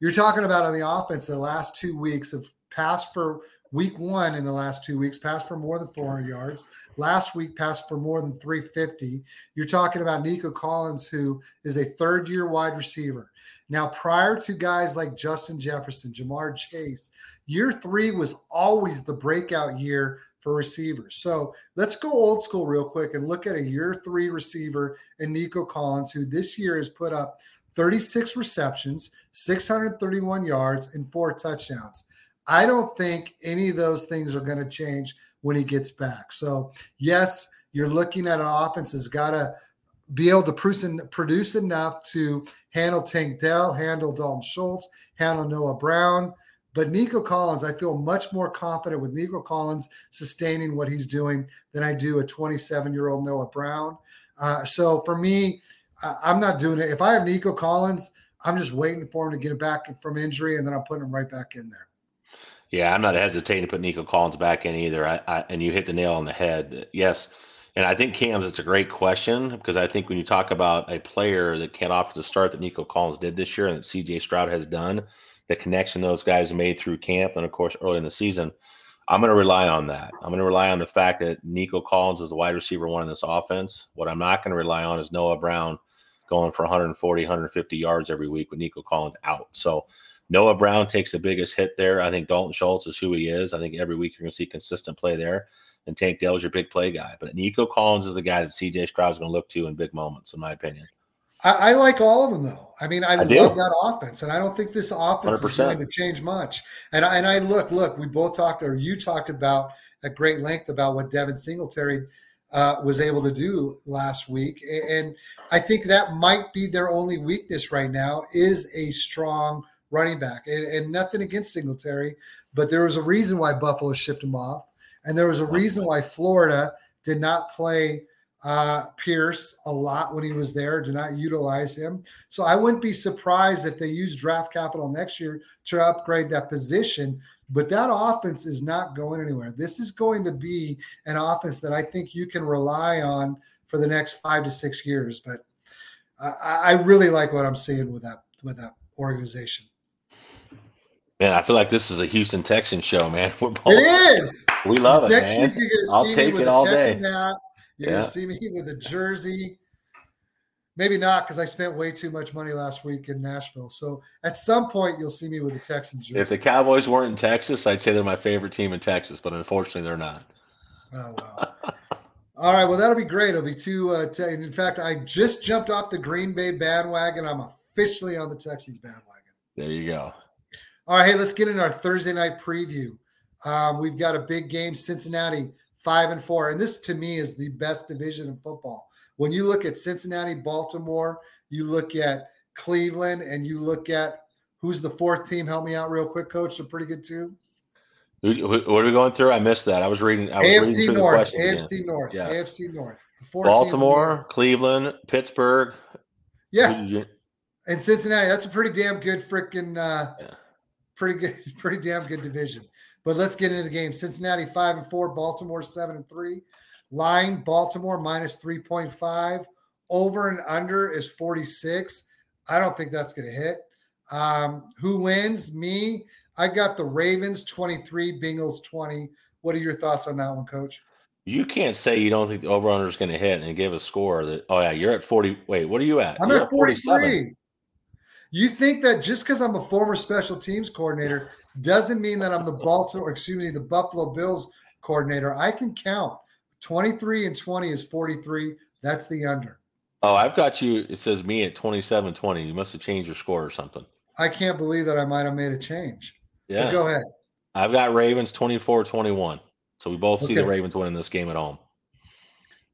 Speaker 1: you're talking about on the offense the last two weeks of pass for week one in the last two weeks, passed for more than 400 yards. Last week, passed for more than 350. You're talking about Nico Collins, who is a third year wide receiver. Now, prior to guys like Justin Jefferson, Ja'Marr Chase, year three was always the breakout year for receivers. So let's go old school real quick and look at a year three receiver in Nico Collins, who this year has put up 36 receptions, 631 yards, and four touchdowns. I don't think any of those things are going to change when he gets back. So, yes, you're looking at an offense that's got to be able to produce enough to handle Tank Dell, handle Dalton Schultz, handle Noah Brown. But Nico Collins, I feel much more confident with Nico Collins sustaining what he's doing than I do a 27 year old Noah Brown. Uh, so for me, I'm not doing it. If I have Nico Collins, I'm just waiting for him to get back from injury and then I'm putting him right back in there.
Speaker 2: Yeah, I'm not hesitating to put Nico Collins back in either. I, I, and you hit the nail on the head. Yes. And I think Cam's it's a great question because I think when you talk about a player that can't offer the start that Nico Collins did this year and that CJ Stroud has done, the connection those guys made through camp and of course early in the season, I'm going to rely on that. I'm going to rely on the fact that Nico Collins is the wide receiver one in this offense. What I'm not going to rely on is Noah Brown going for 140, 150 yards every week with Nico Collins out. So Noah Brown takes the biggest hit there. I think Dalton Schultz is who he is. I think every week you're going to see consistent play there. And Tank Dell is your big play guy. But Nico Collins is the guy that CJ Stroud's going to look to in big moments, in my opinion.
Speaker 1: I, I like all of them, though. I mean, I, I love do. that offense, and I don't think this offense 100%. is going to change much. And I, and I look, look, we both talked, or you talked about at great length about what Devin Singletary uh, was able to do last week, and I think that might be their only weakness right now is a strong – running back. And, and, nothing against Singletary, but there was a reason why Buffalo shipped him off. And there was a reason why Florida did not play uh, Pierce a lot when he was there, did not utilize him. So I wouldn't be surprised if they use draft capital next year to upgrade that position. But that offense is not going anywhere. This is going to be an offense that I think you can rely on for the next five to six years. But I, I really like what I'm seeing with that with that organization.
Speaker 2: Man, I feel like this is a Houston Texans show, man. [LAUGHS]
Speaker 1: We're both, it is.
Speaker 2: We love it,
Speaker 1: Next week you're gonna
Speaker 2: I'll
Speaker 1: see me with a Texans
Speaker 2: day.
Speaker 1: hat. You're
Speaker 2: Yeah.
Speaker 1: gonna see me with a jersey. Maybe not because I spent way too much money last week in Nashville. So at some point you'll see me with a Texans jersey.
Speaker 2: If the Cowboys weren't in Texas, I'd say they're my favorite team in Texas, but unfortunately, they're not.
Speaker 1: Oh wow. All right, well that'll be great. It'll be two. Uh, te- in fact, I just jumped off the Green Bay bandwagon. I'm officially on the Texans bandwagon.
Speaker 2: There you go.
Speaker 1: All right, hey, let's get into our Thursday night preview. Um, we've got a big game, Cincinnati five and four, and this to me is the best division in football. When you look at Cincinnati, Baltimore, you look at Cleveland, and you look at who's the fourth team. Help me out real quick, Coach. They're pretty good too.
Speaker 2: What are we going through? I missed that. I was reading. I was reading
Speaker 1: AFC
Speaker 2: through the
Speaker 1: North,
Speaker 2: again.
Speaker 1: AFC North,
Speaker 2: Yeah.
Speaker 1: AFC North. The four teams in the
Speaker 2: Baltimore, Cleveland, Pittsburgh.
Speaker 1: Yeah,
Speaker 2: Who did you-
Speaker 1: and Cincinnati. That's a pretty damn good freaking, uh,
Speaker 2: Yeah.
Speaker 1: Pretty good, [LAUGHS] pretty damn good division. But let's get into the game. Cincinnati five and four, Baltimore seven and three. Line Baltimore minus three point five. Over and under is forty six. I don't think that's going to hit. Um, who wins? Me. I got the Ravens twenty three, Bengals twenty. What are your thoughts on that one, Coach?
Speaker 2: You can't say you don't think the over under is going to hit and give a score that. Oh yeah, you're at forty. Wait, what are you at?
Speaker 1: I'm
Speaker 2: You're
Speaker 1: at 43. You think that just because I'm a former special teams coordinator doesn't mean that I'm the Baltimore, excuse me, the Buffalo Bills coordinator. I can count. 23 and 20 is 43. That's the under.
Speaker 2: Oh, I've got you. It says me at 27 20. You must have changed your score or something.
Speaker 1: I can't believe that I might have made a change. But
Speaker 2: Yeah.
Speaker 1: go ahead.
Speaker 2: I've got Ravens 24 21. So we both see the Ravens winning this game at home.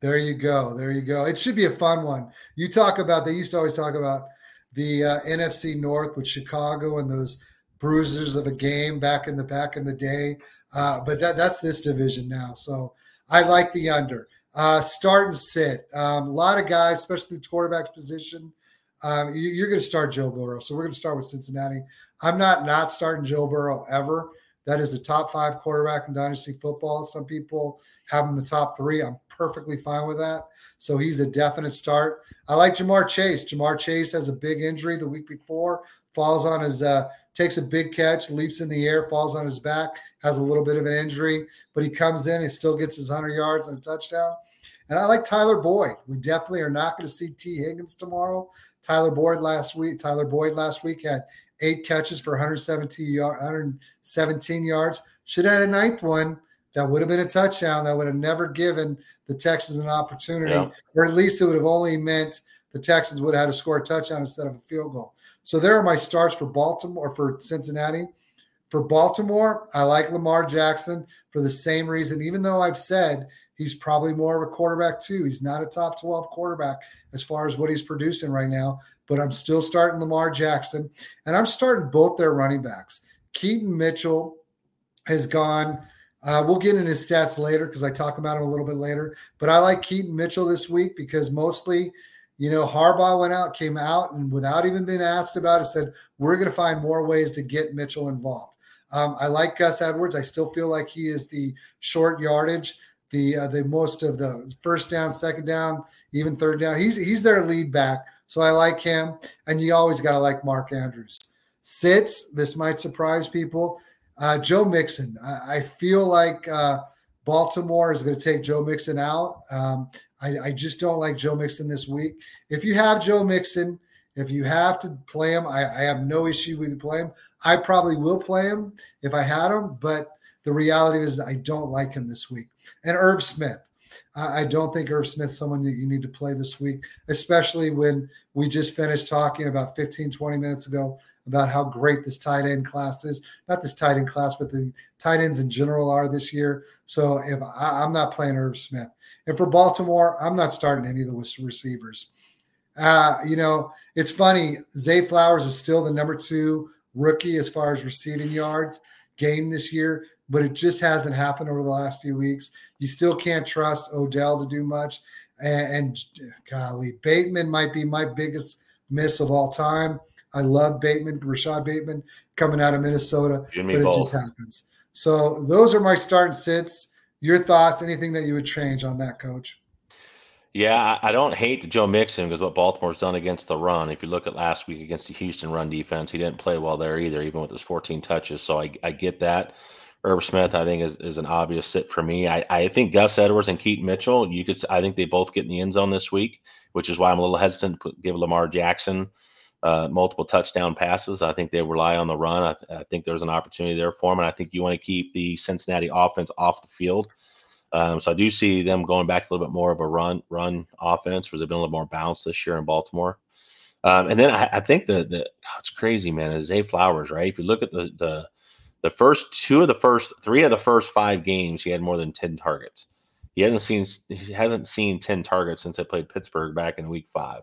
Speaker 1: There you go. There you go. It should be a fun one. You talk about, they used to always talk about the uh, NFC North with Chicago and those bruisers of a game back in the back in the day. Uh, but that that's this division now. So I like the under. Uh, start and sit. Um, a lot of guys, especially the quarterback position. Um, you, you're going to start Joe Burrow. So we're going to start with Cincinnati. I'm not not starting Joe Burrow ever. That is a top five quarterback in dynasty football. Some people have him the top three. I'm perfectly fine with that. So he's a definite start. I like Ja'Marr Chase. Ja'Marr Chase has a big injury the week before, falls on his, uh, takes a big catch, leaps in the air, falls on his back, has a little bit of an injury, but he comes in, he still gets his 100 yards and a touchdown. And I like Tyler Boyd. We definitely are not going to see Tee Higgins tomorrow. Tyler Boyd last week, Tyler Boyd last week had eight catches for 117, yard, 117 yards. Should have had a ninth one. That would have been a touchdown. That would have never given the Texans an opportunity,
Speaker 2: Yeah.
Speaker 1: or at least it would have only meant the Texans would have had to score a touchdown instead of a field goal. So there are my starts for Baltimore, or for Cincinnati. For Baltimore, I like Lamar Jackson for the same reason, even though I've said he's probably more of a quarterback too. He's not a top 12 quarterback as far as what he's producing right now, but I'm still starting Lamar Jackson. And I'm starting both their running backs. Keaton Mitchell has gone. Uh, we'll get into his stats later because I talk about him a little bit later. But I like Keaton Mitchell this week because mostly, you know, Harbaugh went out, came out, and without even being asked about it, said, we're going to find more ways to get Mitchell involved. Um, I like Gus Edwards. I still feel like he is the short yardage, the uh, the most of the first down, second down, even third down. He's he's their lead back, so I like him. And you always got to like Mark Andrews. Sits. This might surprise people. Uh, Joe Mixon. I, I feel like uh, Baltimore is going to take Joe Mixon out. Um, I, I just don't like Joe Mixon this week. If you have Joe Mixon, if you have to play him, I, I have no issue with you play him. I probably will play him if I had him, but the reality is I don't like him this week. And Irv Smith. I I don't think Irv Smith's someone that you need to play this week, especially when we just finished talking about 15, 20 minutes ago about how great this tight end class is. Not this tight end class, but the tight ends in general are this year. So if I, I'm not playing Irv Smith. And for Baltimore, I'm not starting any of the receivers. Uh, you know, it's funny. Zay Flowers is still the number two rookie as far as receiving yards gained this year, but it just hasn't happened over the last few weeks. You still can't trust Odell to do much. And, and golly, Bateman might be my biggest miss of all time. I love Bateman, Rashod Bateman coming out of Minnesota, but it
Speaker 2: both.
Speaker 1: just happens. So those are my start and sits. Your thoughts? Anything that you would change on that, Coach?
Speaker 2: Yeah, I don't hate the Joe Mixon because what Baltimore's done against the run. If you look at last week against the Houston run defense, he didn't play well there either, even with his 14 touches. So I, I get that. Irv Smith, I think, is, is an obvious sit for me. I, I think Gus Edwards and Keaton Mitchell, you could, I think they both get in the end zone this week, which is why I'm a little hesitant to put, give Lamar Jackson uh, multiple touchdown passes. I think they rely on the run. I, I, think there's an opportunity there for them, and I think you want to keep the Cincinnati offense off the field. Um, so I do see them going back a little bit more of a run run offense, because they've been a little more balanced this year in Baltimore. Um, and then I, I think the the oh, it's crazy, man. Is Zay Flowers right? If you look at the the the first two of the first three of the first five games, he had more than ten targets. He hasn't seen he hasn't seen ten targets since they played Pittsburgh back in Week Five.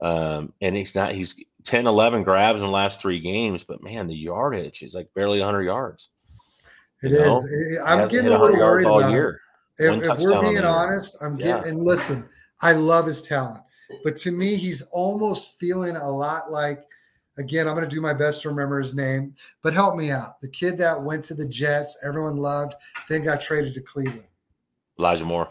Speaker 2: Um, and he's not, he's 10, 11 grabs in the last three games, but man, the yardage is like barely 100 yards.
Speaker 1: It is. I'm getting a little worried about year. If, if we're being honest, I'm getting, yeah. and listen, I love his talent, but to me, he's almost feeling a lot like, again, I'm going to do my best to remember his name, but help me out. The kid that went to the Jets, everyone loved, then got traded to Cleveland.
Speaker 2: Elijah Moore.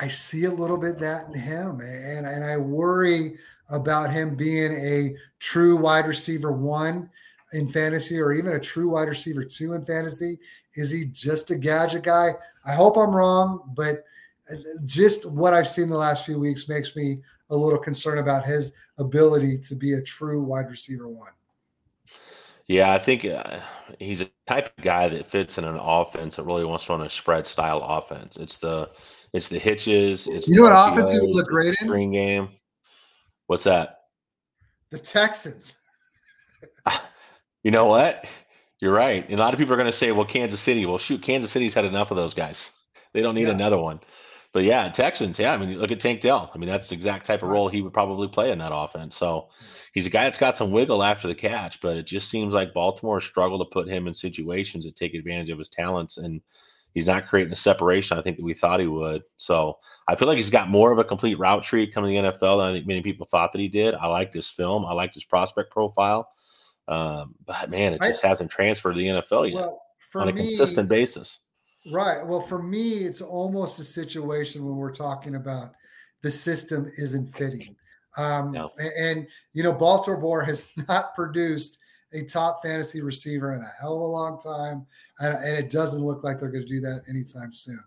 Speaker 1: I see a little bit that in him, and and I worry about him being a true wide receiver one in fantasy, or even a true wide receiver two in fantasy. Is he just a gadget guy? I hope I'm wrong, but uh, just what I've seen the last few weeks makes me a little concerned about his ability to be a true wide receiver one.
Speaker 2: Yeah, I think uh, he's a type of guy that fits in an offense that really wants to run a spread style offense. It's the it's the hitches. It's
Speaker 1: you know what offense would look great in
Speaker 2: screen game. What's that?
Speaker 1: The Texans. [LAUGHS]
Speaker 2: Ah, you know what? You're right. And a lot of people are going to say, "Well, Kansas City." Well, shoot, Kansas City's had enough of those guys. They don't need yeah. another one. But yeah, Texans. Yeah, I mean, look at Tank Dell. I mean, that's the exact type of role he would probably play in that offense. So he's a guy that's got some wiggle after the catch, but it just seems like Baltimore struggled to put him in situations that take advantage of his talents and he's not creating the separation I think that we thought he would. So I feel like he's got more of a complete route tree coming to the NFL than I think many people thought that he did. I like this film. I like his prospect profile. Um, but man, it just I, hasn't transferred to the NFL yet well, on a me, consistent basis.
Speaker 1: Right. Well, for me, it's almost a situation when we're talking about the system isn't fitting. Um, no. and, and, you know, Baltimore has [LAUGHS] not produced a top fantasy receiver in a hell of a long time, and, and it doesn't look like they're going to do that anytime soon.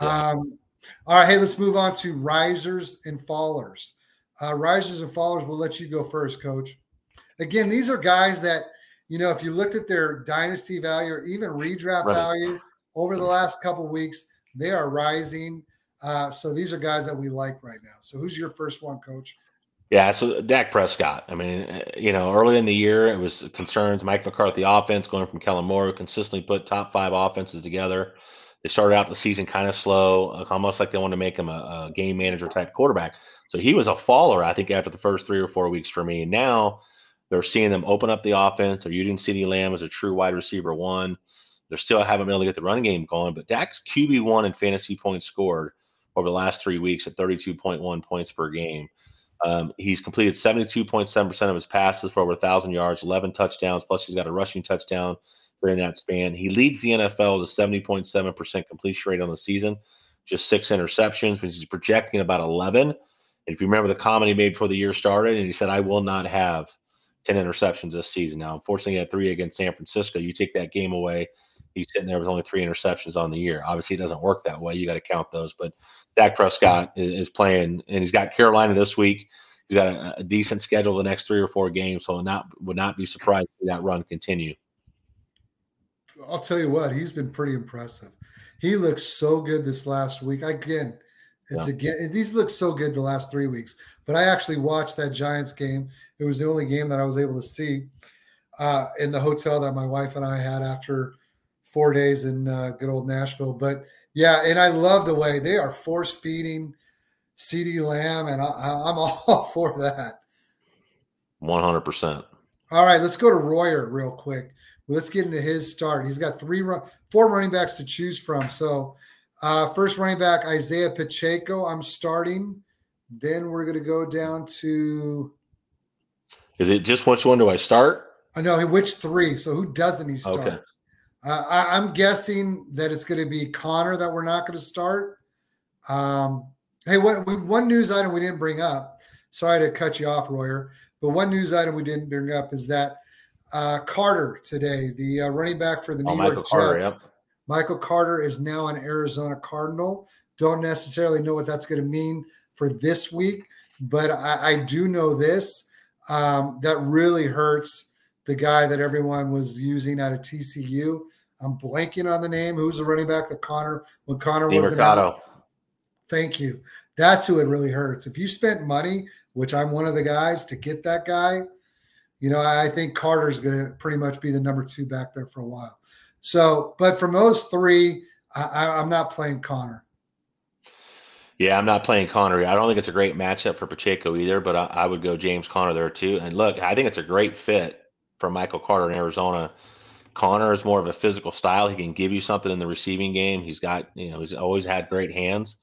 Speaker 1: Yeah. Um, all right, hey, let's move on to risers and fallers. Uh, risers and fallers, we'll let you go first, coach. Again, these are guys that, you know, if you looked at their dynasty value or even redraft right. value over the last couple weeks, they are rising. Uh, so these are guys that we like right now. So who's your first one, coach?
Speaker 2: Yeah, so Dak Prescott. I mean, eh, you know, early in the year, it was concerns. Mike McCarthy offense going from Kellen Moore, who consistently put top five offenses together. They started out the season kind of slow, uh, almost like they wanted to make him a, a, game manager type quarterback. So he was a faller, I think, after the first three or four weeks for me. And now they're seeing them open up the offense. They're using CeeDee Lamb as a true wide receiver one. They're still haven't been able to get the run game going, but Dak's QB one in fantasy points scored over the last three weeks at 32.1 points per game. Um, he's completed 72.7% of his passes for over 1,000 yards, 11 touchdowns, plus he's got a rushing touchdown during that span. He leads the NFL to 70.7% completion rate on the season, just six interceptions, which he's projecting about 11. And if you remember the comment he made before the year started, and he said, I will not have 10 interceptions this season. Now, unfortunately, he had three against San Francisco. You take that game away, he's sitting there with only three interceptions on the year. Obviously, it doesn't work that way. You got to count those. But Dak Prescott is, playing, and he's got Carolina this week. He's got a, a, decent schedule the next three or four games, so not would not be surprised see that run continue.
Speaker 1: I'll tell you what, he's been pretty impressive. He looks so good this last week. Again, it's yeah. again these look so good the last three weeks. But I actually watched that Giants game. It was the only game that I was able to see uh, in the hotel that my wife and I had after four days in uh, good old Nashville. But yeah, and I love the way they are force feeding CeeDee Lamb, and I, am [LAUGHS] all for that.
Speaker 2: 100%.
Speaker 1: All right, let's go to Royer real quick. Let's get into his start. He's got three, run, four running backs to choose from. So, uh, first running back Isaiah Pacheco. I'm starting. Then we're going to go down to.
Speaker 2: Is it just which one do I start?
Speaker 1: I know which three. So who doesn't he start? Okay. Uh, I, am guessing that it's going to be Conner that we're not going to start. Um, Hey, what we, one news item we didn't bring up. Sorry to cut you off, Royer, but one news item we didn't bring up is that uh, Carter today, the uh, running back for the oh, New oh, York Michael Jets, Carter, yep. Michael Carter is now an Arizona Cardinal. Don't necessarily know what that's going to mean for this week, but I, I do know this um, that really hurts the guy that everyone was using out of TCU. I'm blanking on the name. Who's the running back that Conner when Conner was
Speaker 2: Mercado.
Speaker 1: Thank you. That's who it really hurts. If you spent money, which I'm one of the guys to get that guy, you know, I think Carter's going to pretty much be the number two back there for a while. So, but from those three, I, I'm not playing Conner.
Speaker 2: Yeah, I'm not playing Conner. I don't think it's a great matchup for Pacheco either, but I, I, would go James Conner there too. And look, I think it's a great fit for Michael Carter in Arizona. Conner is more of a physical style. He can give you something in the receiving game. He's got, you know, he's always had great hands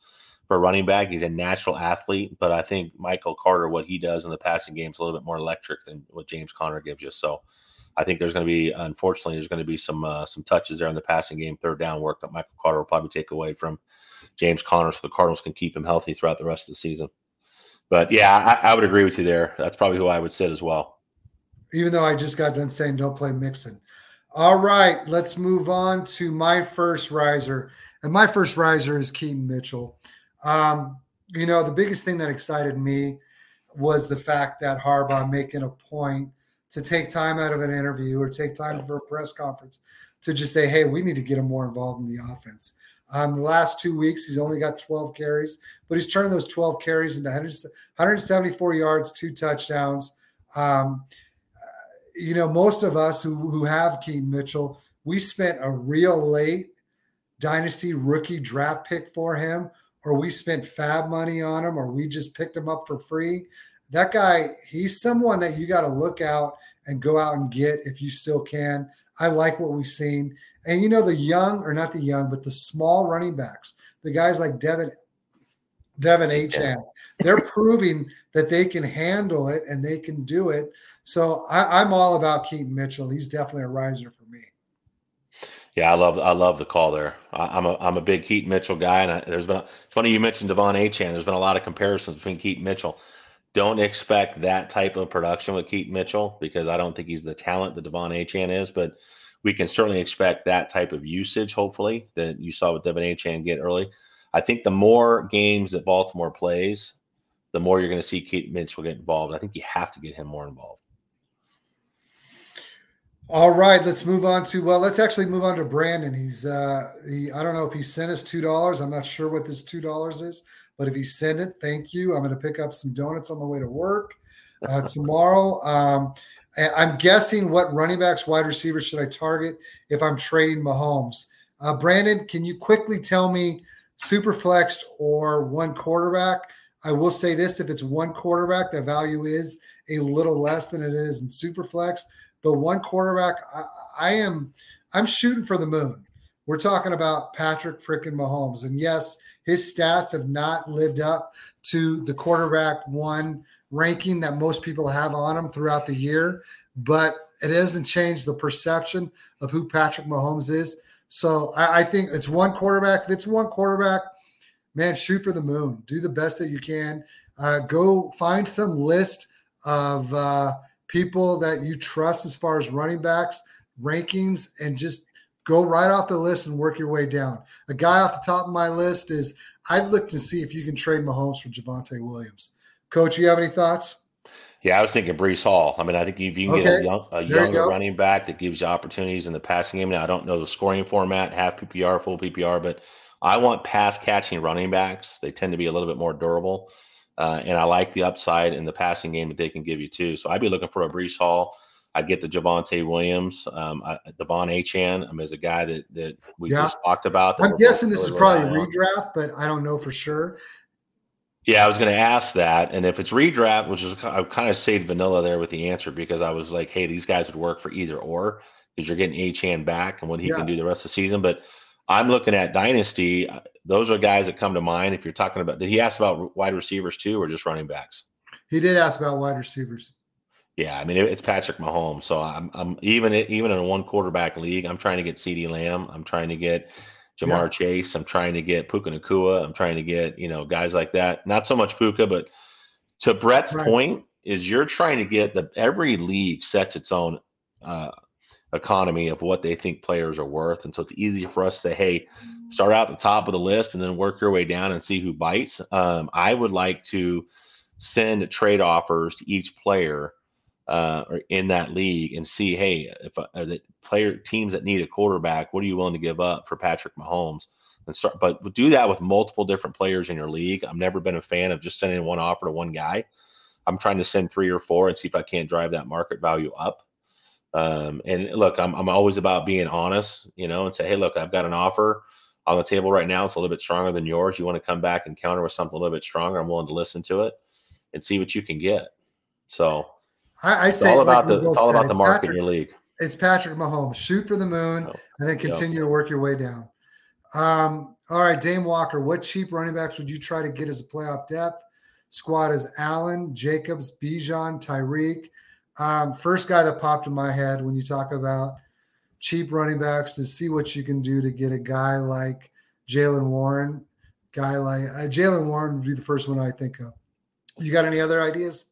Speaker 2: for running back. He's a natural athlete, but I think Michael Carter, what he does in the passing game is a little bit more electric than what James Conner gives you. So I think there's going to be, unfortunately, there's going to be some uh, some touches there in the passing game, third down work that Michael Carter will probably take away from James Conner, so the Cardinals can keep him healthy throughout the rest of the season. But yeah, I, I would agree with you there. That's probably who I would sit as well.
Speaker 1: Even though I just got done saying don't play Mixon. All right, let's move on to my first riser. And my first riser is Keaton Mitchell. Um, you know, the biggest thing that excited me was the fact that Harbaugh making a point to take time out of an interview or take time for a press conference to just say, hey, we need to get him more involved in the offense. Um, the last two weeks, he's only got 12 carries, but he's turned those 12 carries into 174 yards, two touchdowns. Um, you know, most of us who, who have Keaton Mitchell, we spent a real late dynasty rookie draft pick for him, or we spent FAAB money on him, or we just picked him up for free. That guy, he's someone that you got to look out and go out and get if you still can. I like what we've seen. And you know, the young, or not the young, but the small running backs, the guys like De'Von, De'Von Achane, they're proving that they can handle it and they can do it. So I, I'm all about Keaton Mitchell. He's definitely a riser for me.
Speaker 2: Yeah, I love I love the call there. I, am a I'm a big Keaton Mitchell guy, and I, there's been it's funny you mentioned De'Von Achane. There's been a lot of comparisons between Keaton Mitchell. Don't expect that type of production with Keaton Mitchell because I don't think he's the talent that De'Von Achane is, but we can certainly expect that type of usage, hopefully, that you saw with De'Von Achane get early. I think the more games that Baltimore plays, the more you're going to see Keaton Mitchell get involved. I think you have to get him more involved.
Speaker 1: All right, let's move on to well, let's actually move on to Brandon. He's uh he I don't know if he sent us two dollars. I'm not sure what this two dollars is, but if he sent it, thank you. I'm gonna pick up some donuts on the way to work uh, [LAUGHS] tomorrow. Um I'm guessing what running backs, wide receivers should I target if I'm trading Mahomes? Uh, Brandon, can you quickly tell me super flexed or one quarterback? I will say this: if it's one quarterback, the value is a little less than it is in super flex. But one quarterback, I, I am I'm shooting for the moon. We're talking about Patrick freaking Mahomes, and yes, his stats have not lived up to the quarterback one ranking that most people have on him throughout the year, but it hasn't changed the perception of who Patrick Mahomes is. So I, I think it's one quarterback. If it's one quarterback, man, shoot for the moon. Do the best that you can. Uh, go find some list of uh, people that you trust as far as running backs rankings and just go right off the list and work your way down. A guy off the top of my list is I'd look to see if you can trade Mahomes for Javonte Williams. Coach, you have any thoughts?
Speaker 2: Yeah, I was thinking Breece Hall. I mean, I think if you can okay. get a, young, a younger you running back that gives you opportunities in the passing game. Now, I don't know the scoring format, half PPR, full PPR, but I want pass catching running backs. They tend to be a little bit more durable. Uh, and I like the upside in the passing game that they can give you too. So I'd be looking for a Breece Hall. I'd get the Javonte Williams, um, I, De'Von Achane. I mean, is a guy that that we yeah. just talked about.
Speaker 1: I'm guessing this is probably redraft, but I don't know for sure.
Speaker 2: Yeah, I was going to ask that, and if it's redraft, which is I kind of saved vanilla there with the answer because I was like, hey, these guys would work for either or because you're getting Achane back and what he yeah. can do the rest of the season. But I'm looking at dynasty. Those are guys that come to mind if you're talking about. Did he ask about wide receivers too, or just running backs?
Speaker 1: He did ask about wide receivers.
Speaker 2: Yeah, I mean it's Patrick Mahomes, so I'm I'm even even in a one quarterback league, I'm trying to get CeeDee Lamb. I'm trying to get Ja'Marr yeah. Chase. I'm trying to get Puka Nacua, I'm trying to get, you know, guys like that. Not so much Puka, but to Brett's right. point, is you're trying to get the every league sets its own uh, economy of what they think players are worth. And so it's easy for us to say, hey, start out the top of the list and then work your way down and see who bites. Um, I would like to send trade offers to each player uh, in that league and see, hey, if uh, the player teams that need a quarterback, what are you willing to give up for Patrick Mahomes? And start, but do that with multiple different players in your league. I've never been a fan of just sending one offer to one guy. I'm trying to send three or four and see if I can't drive that market value up. Um, and look, I'm, I'm always about being honest, you know, and say, hey, look, I've got an offer on the table right now. It's a little bit stronger than yours. You want to come back and counter with something a little bit stronger? I'm willing to listen to it and see what you can get. So
Speaker 1: I, I say
Speaker 2: all about like the it's all about the market Patrick, in your league.
Speaker 1: It's Patrick Mahomes. Shoot for the moon oh, and then continue to work your way down. Um, all right, Dame Walker. What cheap running backs would you try to get as a playoff depth? Squad is Allen, Jacobs, Bijan, Tyreek. Um, first guy that popped in my head when you talk about cheap running backs to see what you can do to get a guy like Jaylen Warren. Guy like uh, Jaylen Warren would be the first one I think of. You got any other ideas?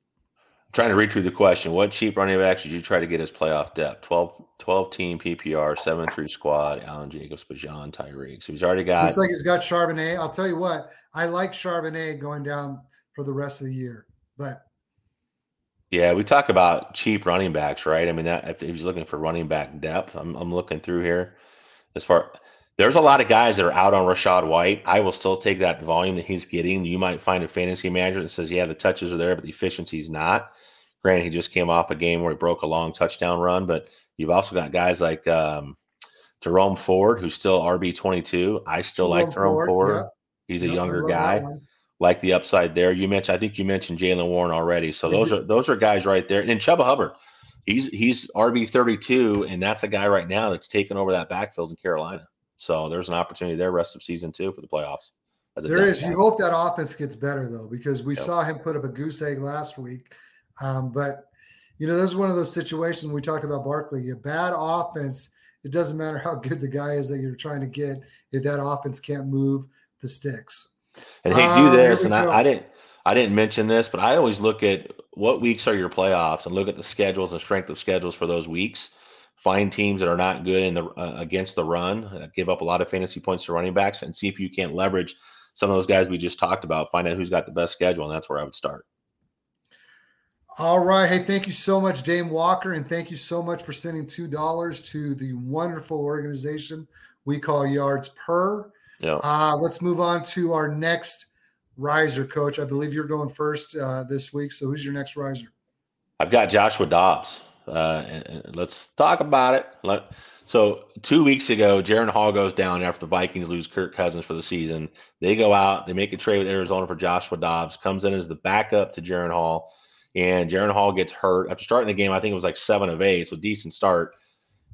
Speaker 2: I'm trying to read through the question. What cheap running backs did you try to get as playoff depth? 12, 12 team PPR, 7 3 squad, Allen Jacobs, Bijan, Tyreek. So he's already got.
Speaker 1: Looks like he's got Charbonnet. I'll tell you what, I like Charbonnet going down for the rest of the year. But
Speaker 2: yeah, we talk about cheap running backs, right? I mean, that, if he's looking for running back depth, I'm, I'm looking through here. As far there's a lot of guys that are out on Rachaad White. I will still take that volume that he's getting. You might find a fantasy manager that says, yeah, the touches are there, but the efficiency is not. Granted, he just came off a game where he broke a long touchdown run, but you've also got guys like um, Jerome Ford, who's still RB twenty two. I still Jerome like Jerome Ford. Ford. Yeah. He's a younger guy like the upside there. You mentioned, I think you mentioned Jaylen Warren already. So those are those are guys right there. And then Chuba Hubbard, he's he's RB thirty two, and that's a guy right now that's taking over that backfield in Carolina. So there's an opportunity there rest of season two for the playoffs.
Speaker 1: There is. You hope that offense gets better though, because we yep. saw him put up a goose egg last week. Um, but you know, there's one of those situations we talked about Barkley. A bad offense. It doesn't matter how good the guy is that you're trying to get if that offense can't move the sticks.
Speaker 2: And hey, do um, this. And I, I, didn't I didn't mention this, but I always look at what weeks are your playoffs and look at the schedules and strength of schedules for those weeks. Find teams that are not good in the uh, against the run, uh, give up a lot of fantasy points to running backs, and see if you can't leverage some of those guys we just talked about. Find out who's got the best schedule, and that's where I would start.
Speaker 1: All right. Hey, thank you so much, Dame Walker, and thank you so much for sending two dollars to the wonderful organization we call Yards Per.
Speaker 2: Yeah.
Speaker 1: Uh, let's move on to our next riser, coach. I believe you're going first uh, this week. So who's your next riser?
Speaker 2: I've got Joshua Dobbs. Uh, and, and let's talk about it. Let, so two weeks ago, Jaren Hall goes down after the Vikings lose Kirk Cousins for the season. They go out, they make a trade with Arizona for Joshua Dobbs, comes in as the backup to Jaren Hall, and Jaren Hall gets hurt after starting the game. I think it was like seven of eight, so decent start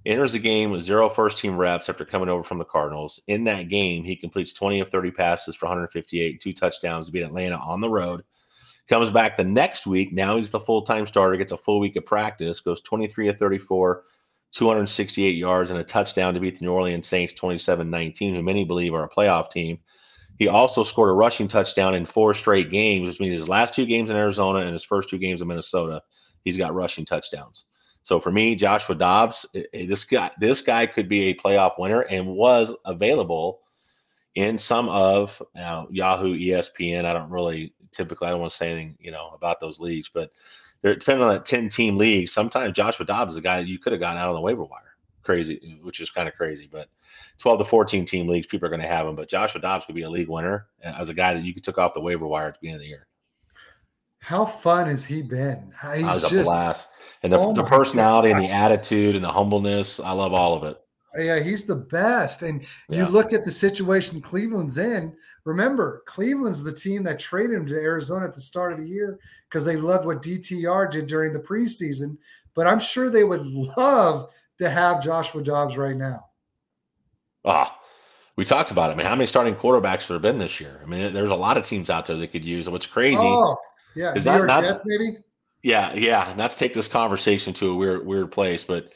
Speaker 2: enters the game with zero first team reps after coming over from the Cardinals. In that game, he completes 20 of 30 passes for 158, two touchdowns to beat Atlanta on the road. Comes back the next week. Now he's the full time starter, gets a full week of practice, goes 23 of 34, 268 yards, and a touchdown to beat the New Orleans Saints 27 19, who many believe are a playoff team. He also scored a rushing touchdown in four straight games, which means his last two games in Arizona and his first two games in Minnesota, he's got rushing touchdowns. So for me, Joshua Dobbs, this guy, this guy could be a playoff winner and was available in some of now Yahoo, ESPN. I don't really typically I don't want to say anything you know about those leagues, but they're depending on that ten team league. Sometimes Joshua Dobbs is a guy you could have gotten out on the waiver wire. Crazy, which is kind of crazy, but 12 to 14 team leagues, people are going to have him. But Joshua Dobbs could be a league winner uh, as a guy that you could took off the waiver wire at the beginning of the year.
Speaker 1: How fun has he been?
Speaker 2: Uh, he's was just, a blast and the, oh the personality God. and the attitude and the humbleness. I love all of it.
Speaker 1: Yeah, he's the best. And yeah. you look at the situation Cleveland's in. Remember, Cleveland's the team that traded him to Arizona at the start of the year because they loved what DTR did during the preseason. But I'm sure they would love to have Joshua Dobbs right now.
Speaker 2: Ah, we talked about it. I mean, how many starting quarterbacks there have been this year? I mean, there's a lot of teams out there that could use. What's crazy? Oh,
Speaker 1: yeah, New York not, Jets, maybe.
Speaker 2: Yeah, yeah. Not to take this conversation to a weird, weird place, but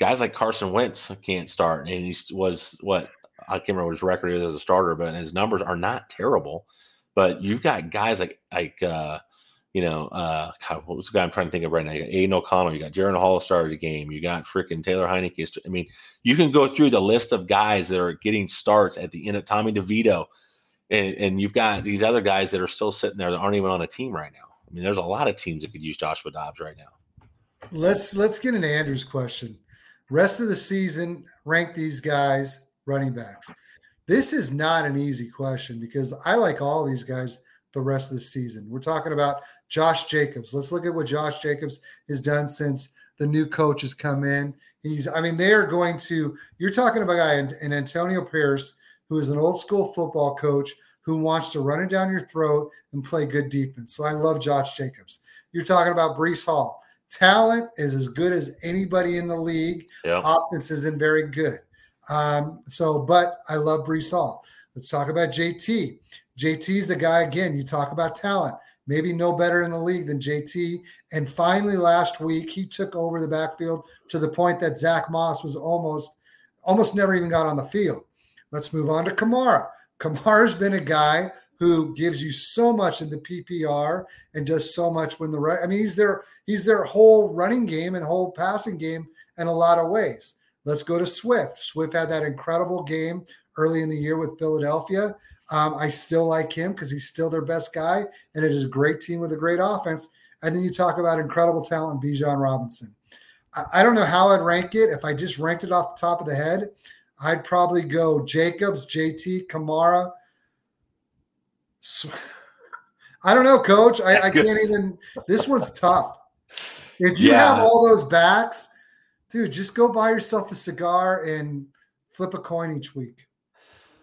Speaker 2: guys like Carson Wentz can't start, and he was what I can't remember what his record is as a starter, but his numbers are not terrible. But you've got guys like like uh, you know, uh, what was the guy I'm trying to think of right now? You got Aidan O'Connell, you got Jaren Hall started the game, you got freaking Taylor Heinicke. I mean, you can go through the list of guys that are getting starts at the end of Tommy DeVito, and, and you've got these other guys that are still sitting there that aren't even on a team right now. I mean, there's a lot of teams that could use Joshua Dobbs right now.
Speaker 1: Let's let's get into Andrew's question. Rest of the season, rank these guys running backs. This is not an easy question because I like all these guys the rest of the season. We're talking about Josh Jacobs. Let's look at what Josh Jacobs has done since the new coach has come in. He's, I mean, they are going to, you're talking about a guy and Antonio Pierce, who is an old school football coach who wants to run it down your throat and play good defense. So I love Josh Jacobs. You're talking about Breece Hall. Talent is as good as anybody in the league. Yeah. Offense isn't very good. Um, so, but I love Breece Hall. Let's talk about JT. JT's a guy, again, you talk about talent, maybe no better in the league than JT. And finally, last week, he took over the backfield to the point that Zach Moss was almost, almost never even got on the field. Let's move on to Kamara. Kamara's been a guy who gives you so much in the PPR and does so much when the right. I mean, he's their he's their whole running game and whole passing game in a lot of ways. Let's go to Swift. Swift had that incredible game early in the year with Philadelphia. Um, I still like him because he's still their best guy, and it is a great team with a great offense. And then you talk about incredible talent, Bijan Robinson. I, I don't know how I'd rank it. If I just ranked it off the top of the head, I'd probably go Jacobs, JT, Kamara. [LAUGHS] I don't know, coach. I, I [LAUGHS] can't even. This one's tough. If you yeah. have all those backs, dude, just go buy yourself a cigar and flip a coin each week.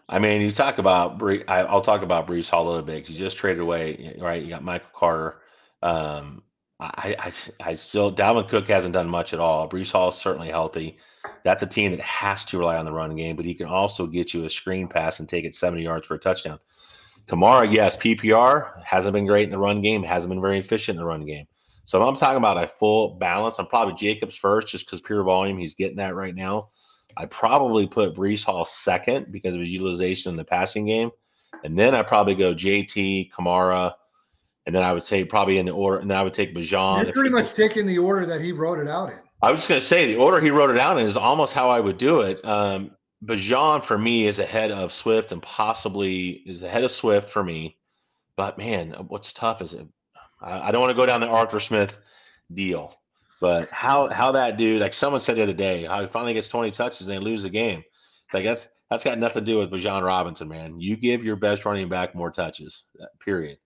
Speaker 2: I mean, you talk about I'll talk about Breece Hall a little bit. You just traded away, right? You got Michael Carter. Um, I, I, I still Dalvin Cook hasn't done much at all. Breece Hall is certainly healthy. That's a team that has to rely on the run game, but he can also get you a screen pass and take it 70 yards for a touchdown. Kamara, yes, PPR hasn't been great in the run game, hasn't been very efficient in the run game. So I'm talking about a full balance, I'm probably Jacobs first just because pure volume, he's getting that right now. I probably put Breece Hall second because of his utilization in the passing game. And then I probably go JT, Kamara, and then I would say probably in the order, and then I would take Bijan.
Speaker 1: You're pretty much taking the order that he wrote it out in.
Speaker 2: I was just going to say the order he wrote it out in is almost how I would do it. Um, Bijan for me is ahead of Swift and possibly is ahead of Swift for me. But man, what's tough is it, I, I don't want to go down the Arthur Smith deal. But how how that dude, like someone said the other day, how he finally gets 20 touches and they lose the game. Like that's that's got nothing to do with Bijan Robinson, man. You give your best running back more touches, uh, period.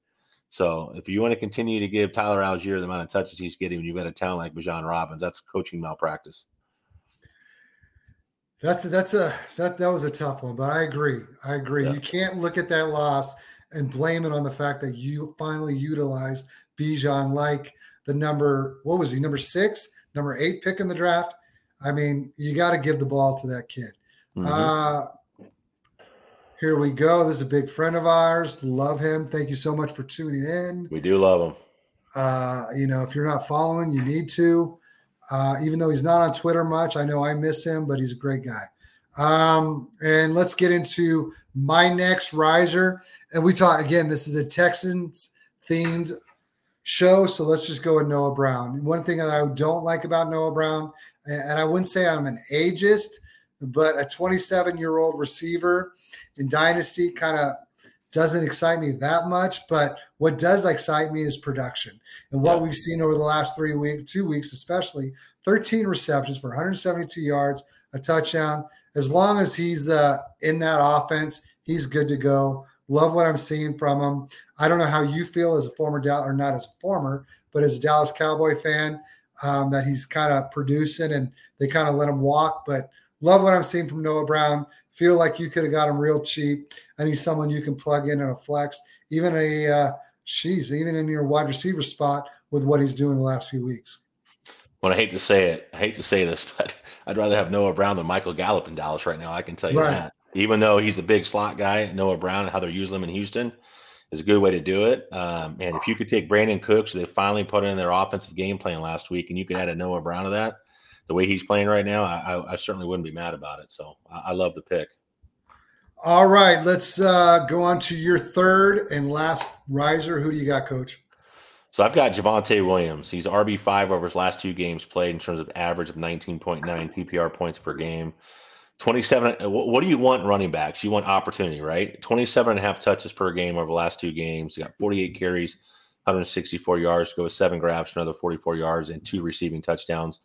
Speaker 2: So if you want to continue to give Tyler Allgeier the amount of touches he's getting, when you've got a talent like Bijan Robbins. That's coaching malpractice.
Speaker 1: That's a, that's a that that was a tough one, but I agree. I agree. Yeah. You can't look at that loss and blame it on the fact that you finally utilized Bijan like the number, what was he, number six, number eight pick in the draft. I mean, you got to give the ball to that kid. Mm-hmm. Uh, here we go. This is a big friend of ours. Love him. Thank you so much for tuning in.
Speaker 2: We do love him.
Speaker 1: Uh, you know, if you're not following, you need to. Uh, even though he's not on Twitter much, I know I miss him, but he's a great guy. Um, and let's get into my next riser. And we talk again, this is a Texans themed show. So let's just go with Noah Brown. One thing that I don't like about Noah Brown, and I wouldn't say I'm an ageist, but a 27 year old receiver in Dynasty kind of doesn't excite me that much. But what does excite me is production. And what yeah. we've seen over the last three weeks, two weeks especially, 13 receptions for 172 yards, a touchdown. As long as he's uh, in that offense, he's good to go. Love what I'm seeing from him. I don't know how you feel as a former Dallas, or not as a former, but as a Dallas Cowboy fan, um, that he's kind of producing and they kind of let him walk. But love what I'm seeing from Noah Brown. Feel like you could have got him real cheap, I need someone you can plug in in a flex, even a uh, she's even in your wide receiver spot with what he's doing the last few weeks.
Speaker 2: Well, I hate to say it, I hate to say this, [LAUGHS] but I'd rather have Noah Brown than Michael Gallup in Dallas right now. I can tell you right. that even though he's a big slot guy, Noah Brown and how they're using him in Houston is a good way to do it. Um, and if you could take Brandin Cooks, they finally put in their offensive game plan last week, and you could add a Noah Brown to that, the way he's playing right now, I, I, I certainly wouldn't be mad about it. So I, I love the pick.
Speaker 1: All right, let's uh, go on to your third and last riser. Who do you got, Coach?
Speaker 2: So I've got Javonte Williams. He's RB five over his last two games played in terms of average of 19.9 PPR points per game. 27. Uh, what do you want running backs? You want opportunity, right? 27 and a half touches per game over the last two games. He got 48 carries, 164 yards, go with seven grabs for another 44 yards and two receiving touchdowns.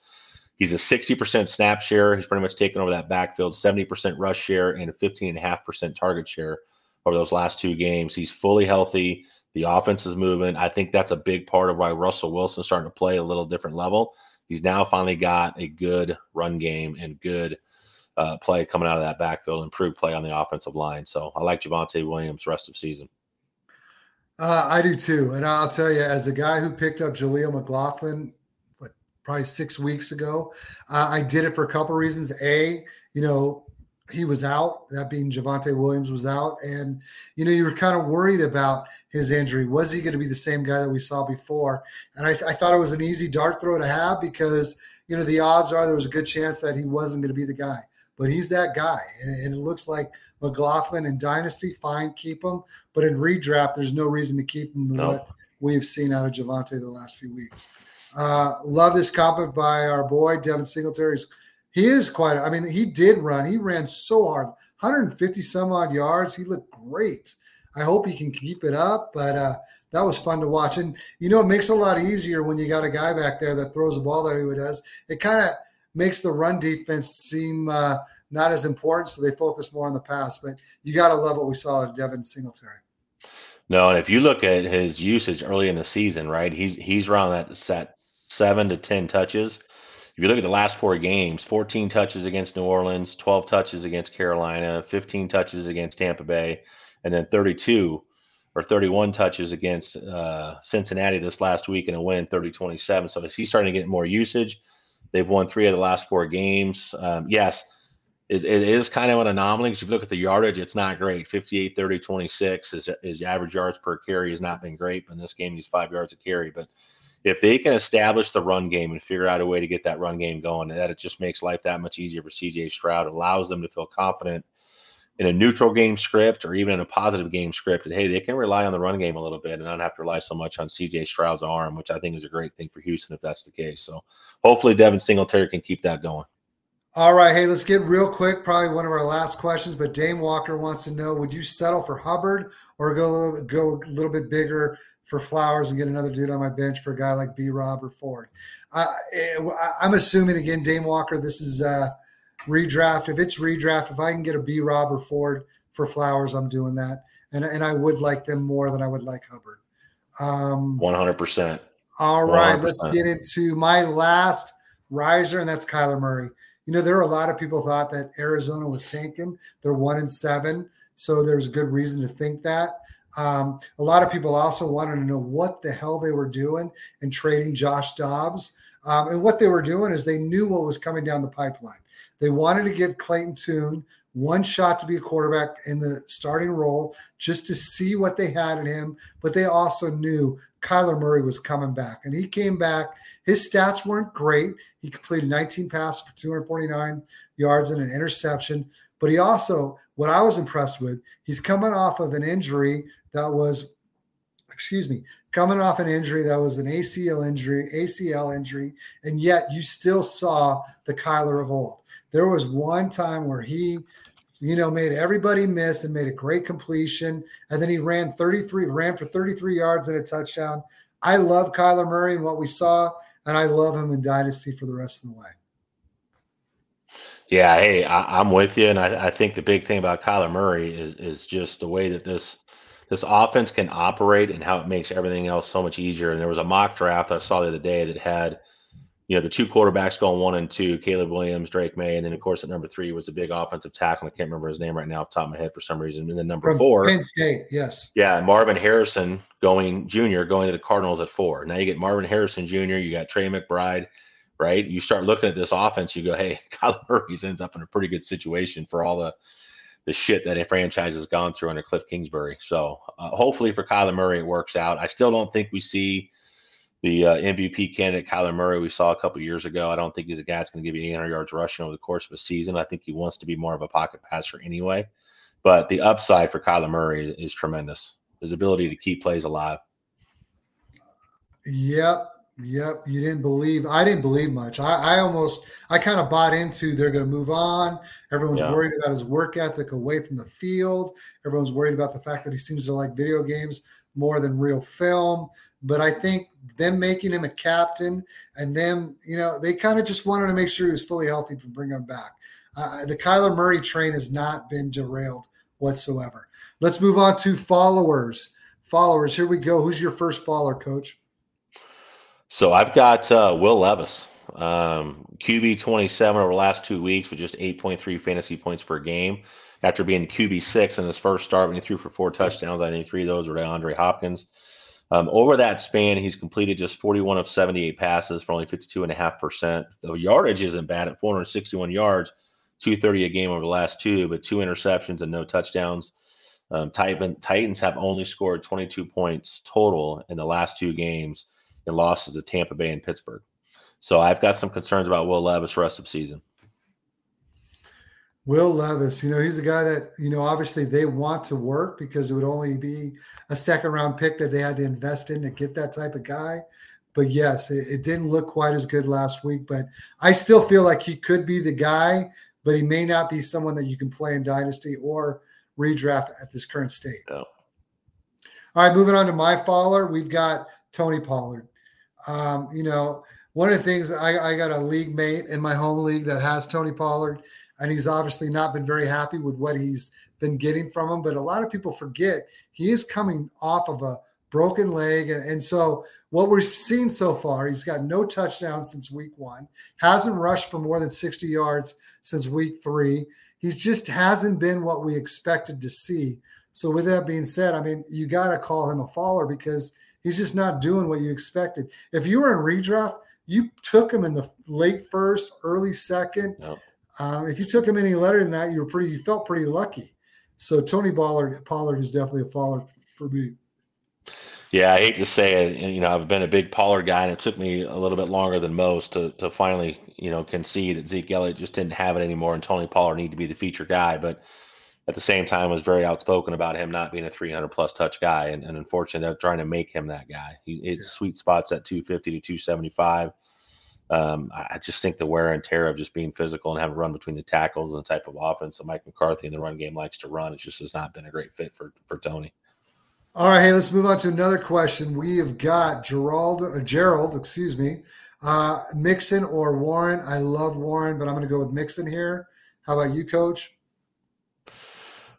Speaker 2: He's a 60% snap share. He's pretty much taken over that backfield, 70% rush share, and a 15.5% target share over those last two games. He's fully healthy. The offense is moving. I think that's a big part of why Russell Wilson's starting to play a little different level. He's now finally got a good run game and good uh, play coming out of that backfield, improved play on the offensive line. So I like Javonte Williams rest of season.
Speaker 1: Uh, I do too. And I'll tell you, as a guy who picked up Jaleel McLaughlin probably six weeks ago. Uh, I did it for a couple reasons. A, you know, he was out, that being Javonte Williams was out. And, you know, you were kind of worried about his injury. Was he going to be the same guy that we saw before? And I, I thought it was an easy dart throw to have because, you know, the odds are there was a good chance that he wasn't going to be the guy. But he's that guy. And, and it looks like McLaughlin and Dynasty, fine, keep him. But in redraft, there's no reason to keep him no. what we've seen out of Javonte the last few weeks. Uh, love this comment by our boy Devin Singletary. He is quite. I mean, he did run. He ran so hard, 150 some odd yards. He looked great. I hope he can keep it up. But uh, that was fun to watch. And you know, it makes it a lot easier when you got a guy back there that throws the ball that he does. It kind of makes the run defense seem uh, not as important, so they focus more on the pass. But you got to love what we saw at Devin Singletary.
Speaker 2: No, and if you look at his usage early in the season, right, he's he's around that set seven to 10 touches. If you look at the last four games, 14 touches against New Orleans, 12 touches against Carolina, 15 touches against Tampa Bay, and then 32 or 31 touches against uh, Cincinnati this last week in a win 30 27. So he's starting to get more usage. They've won three of the last four games. Um, yes, it, is kind of an anomaly because if you look at the yardage, it's not great. 58, 30, 26. His, his average yards per carry has not been great, but in this game, he's five yards a carry. But if they can establish the run game and figure out a way to get that run game going, that it just makes life that much easier for CJ Stroud. Allows them to feel confident in a neutral game script or even in a positive game script that hey, they can rely on the run game a little bit and not have to rely so much on CJ Stroud's arm, which I think is a great thing for Houston if that's the case. So hopefully Devin Singletary can keep that going.
Speaker 1: All right, hey, let's get real quick. Probably one of our last questions, but Dame Walker wants to know: Would you settle for Hubbard or go go a little bit bigger for Flowers and get another dude on my bench for a guy like B. Rob or Ford. Uh, I'm assuming again, Dame Walker. This is uh, redraft. If it's redraft, if I can get a B. Rob or Ford for Flowers, I'm doing that. And and I would like them more than I would like Hubbard.
Speaker 2: Um, 100%.
Speaker 1: All right, 100%. let's get into my last riser, and that's Kyler Murray. You know, there are a lot of people thought that Arizona was tanking. They're one and seven, so there's good reason to think that. Um, a lot of people also wanted to know what the hell they were doing in trading Josh Dobbs. Um, and what they were doing is they knew what was coming down the pipeline. They wanted to give Clayton Tune one shot to be a quarterback in the starting role just to see what they had in him. But they also knew Kyler Murray was coming back. And he came back. His stats weren't great. He completed 19 passes for 249 yards and an interception. But he also, what I was impressed with, he's coming off of an injury that was, excuse me, coming off an injury that was an ACL injury, ACL injury, and yet you still saw the Kyler of old. There was one time where he, you know, made everybody miss and made a great completion, and then he ran 33, ran for 33 yards and a touchdown. I love Kyler Murray and what we saw, and I love him in Dynasty for the rest of the way.
Speaker 2: Yeah, hey, I, am with you, and I, I, think the big thing about Kyler Murray is is just the way that this this offense can operate and how it makes everything else so much easier. And there was a mock draft I saw the other day that had, you know, the two quarterbacks going one and two, Caleb Williams, Drake Maye, and then of course at number three was a big offensive tackle. I can't remember his name right now off the top of my head for some reason. And then number
Speaker 1: From
Speaker 2: four,
Speaker 1: Penn State, yes,
Speaker 2: yeah, Marvin Harrison going junior going to the Cardinals at four. Now you get Marvin Harrison Jr., you got Trey McBride, right? You start looking at this offense, you go, hey, [LAUGHS] Kyler Murray ends up in a pretty good situation for all the the shit that a franchise has gone through under Cliff Kingsbury. So uh, hopefully for Kyler Murray, it works out. I still don't think we see the uh, MVP candidate Kyler Murray we saw a couple years ago. I don't think he's a guy that's going to give you 800 yards rushing over the course of a season. I think he wants to be more of a pocket passer anyway. but the upside for Kyler Murray is tremendous. His ability to keep plays alive.
Speaker 1: Yep. Yep, you didn't believe. I didn't believe much. I, I almost, I kind of bought into they're going to move on. Everyone's yeah. worried about his work ethic away from the field. Everyone's worried about the fact that he seems to like video games more than real film. But I think them making him a captain and them, you know, they kind of just wanted to make sure he was fully healthy to bring him back. Uh, the Kyler Murray train has not been derailed whatsoever. Let's move on to followers. Followers, here we go. Who's your first follower, coach?
Speaker 2: So I've got uh, Will Levis, um, QB 27 over the last two weeks with just 8.3 fantasy points per game. After being QB six in his first start, when he threw for four touchdowns, I think three of those were to Andre Hopkins. Um, over that span, he's completed just 41 of 78 passes for only 52.5%. The yardage isn't bad at 461 yards, 230 a game over the last two, but two interceptions and no touchdowns. Um, Titans have only scored 22 points total in the last two games and losses to Tampa Bay and Pittsburgh. So I've got some concerns about Will Levis rest of season.
Speaker 1: Will Levis, you know, he's a guy that, you know, obviously they want to work because it would only be a second round pick that they had to invest in to get that type of guy. But yes, it, it didn't look quite as good last week. But I still feel like he could be the guy, but he may not be someone that you can play in Dynasty or redraft at this current state. All right, moving on to my follower. We've got Tony Pollard. Um, you know, one of the things I, I got a league mate in my home league that has Tony Pollard, and he's obviously not been very happy with what he's been getting from him. But a lot of people forget he is coming off of a broken leg. And, and so what we've seen so far, he's got no touchdowns since week one, hasn't rushed for more than 60 yards since week three. He just hasn't been what we expected to see. So with that being said, I mean, you got to call him a faller because He's just not doing what you expected. If you were in redraft, you took him in the late first, early second. Yep. Um, if you took him any later than that, you were pretty. You felt pretty lucky. So Tony Pollard, Pollard is definitely a faller for me.
Speaker 2: Yeah, I hate to say it. You know, I've been a big Pollard guy, and it took me a little bit longer than most to to finally, you know, concede that Zeke Elliott just didn't have it anymore, and Tony Pollard needed to be the feature guy. But at the same time was very outspoken about him not being a 300 plus touch guy and, and unfortunately they're trying to make him that guy he his yeah. sweet spots at 250 to 275 um, I just think the wear and tear of just being physical and having run between the tackles and the type of offense that Mike McCarthy in the run game likes to run, it just has not been a great fit for for Tony.
Speaker 1: All right, hey, let's move on to another question. We have got Gerald, uh, Gerald, excuse me, uh, Mixon or Warren. I love Warren, but I'm going to go with Mixon here. How about you, Coach?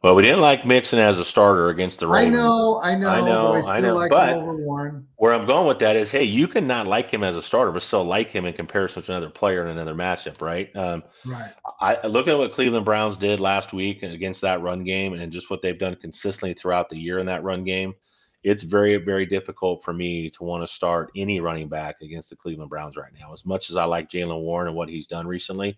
Speaker 2: Well, we didn't like Mixon as a starter against the Ravens.
Speaker 1: I know, I know, I know, but I still I know. like but him over Warren.
Speaker 2: Where I'm going with that is, hey, you can not like him as a starter, but still like him in comparison to another player in another matchup, right? Um,
Speaker 1: right.
Speaker 2: I look at what Cleveland Browns did last week against that run game, and just what they've done consistently throughout the year in that run game. It's very, very difficult for me to want to start any running back against the Cleveland Browns right now. As much as I like Jaylen Warren and what he's done recently,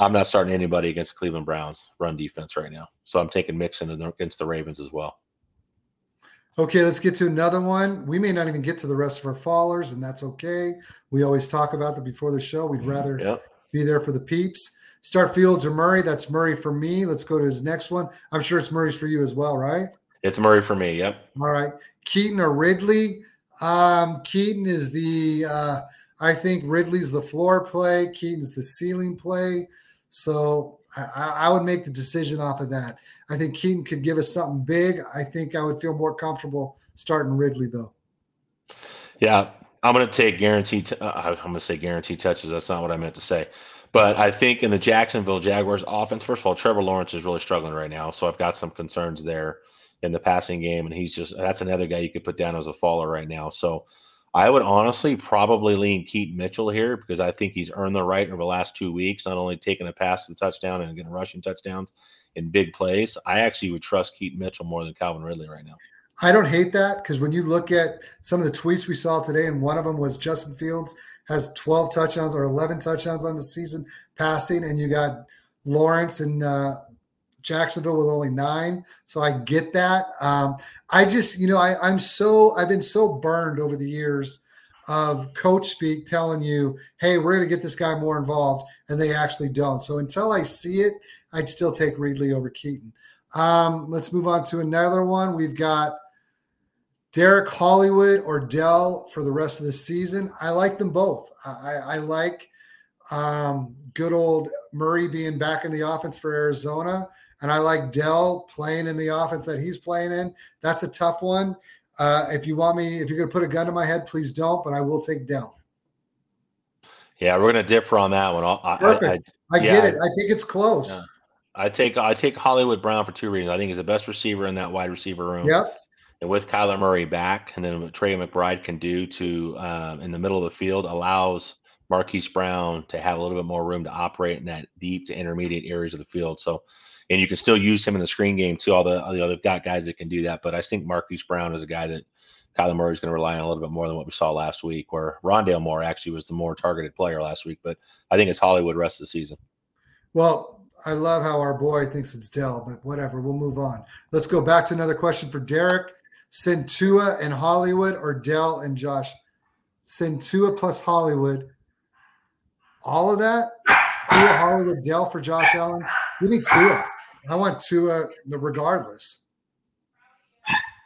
Speaker 2: I'm not starting anybody against Cleveland Browns run defense right now. So I'm taking Mixon against the Ravens as well.
Speaker 1: Okay, let's get to another one. We may not even get to the rest of our fallers, and that's okay. We always talk about that before the show. We'd rather yep. be there for the peeps. Start Fields or Murray. That's Murray for me. Let's go to his next one. I'm sure it's Murray's for you as well, right?
Speaker 2: It's Murray for me. Yep.
Speaker 1: All right. Keaton or Ridley. Um, Keaton is the. Uh, I think Ridley's the floor play. Keaton's the ceiling play. So I, I, would make the decision off of that. I think Keaton could give us something big. I think I would feel more comfortable starting Ridley though.
Speaker 2: Yeah, I'm going to take guaranteed. T- uh, I'm going to say guaranteed touches. That's not what I meant to say. But I think in the Jacksonville Jaguars offense, first of all, Trevor Lawrence is really struggling right now. So I've got some concerns there in the passing game. And he's just, that's another guy you could put down as a faller right now. So I would honestly probably lean Keaton Mitchell here because I think he's earned the right over the last two weeks, not only taking a pass to the touchdown and getting rushing touchdowns in big plays. I actually would trust Keaton Mitchell more than Calvin Ridley right now.
Speaker 1: I don't hate that because when you look at some of the tweets we saw today, and one of them was Justin Fields has 12 touchdowns or 11 touchdowns on the season passing, and you got Lawrence and uh, Jacksonville with only nine. So I get that. Um, I just, you know, I, I'm so, I've been so burned over the years of coach speak telling you, hey, we're going to get this guy more involved. And they actually don't. So until I see it, I'd still take Ridley over Keaton. Um, let's move on to another one. We've got Derek Hollywood or Dell for the rest of the season. I like them both. I, I like um, good old Murray being back in the offense for Arizona. And I like Dell playing in the offense that he's playing in. That's a tough one. Uh, if you want me, if you're going to put a gun to my head, please don't, but I will take Dell.
Speaker 2: Yeah, we're going to differ on that one. I,
Speaker 1: Perfect. I, I, I get it. I think it's close. Yeah.
Speaker 2: I take I take Hollywood Brown for two reasons. I think he's the best receiver in that wide receiver room.
Speaker 1: Yep.
Speaker 2: And with Kyler Murray back, and then what Trey McBride can do to um, in the middle of the field allows Marquise Brown to have a little bit more room to operate in that deep to intermediate areas of the field. So, and you can still use him in the screen game too. All the, all the other got guys that can do that, but I think Marquise Brown is a guy that Kyler Murray is going to rely on a little bit more than what we saw last week, where Rondale Moore actually was the more targeted player last week. But I think it's Hollywood rest of the season.
Speaker 1: Well, I love how our boy thinks it's Dell, but whatever. We'll move on. Let's go back to another question for Derek. send Tua and Hollywood or Dell and Josh? Send Tua plus Hollywood all of that. Tua Hollywood Dell for Josh Allen. Give me Tua. I want Tua regardless.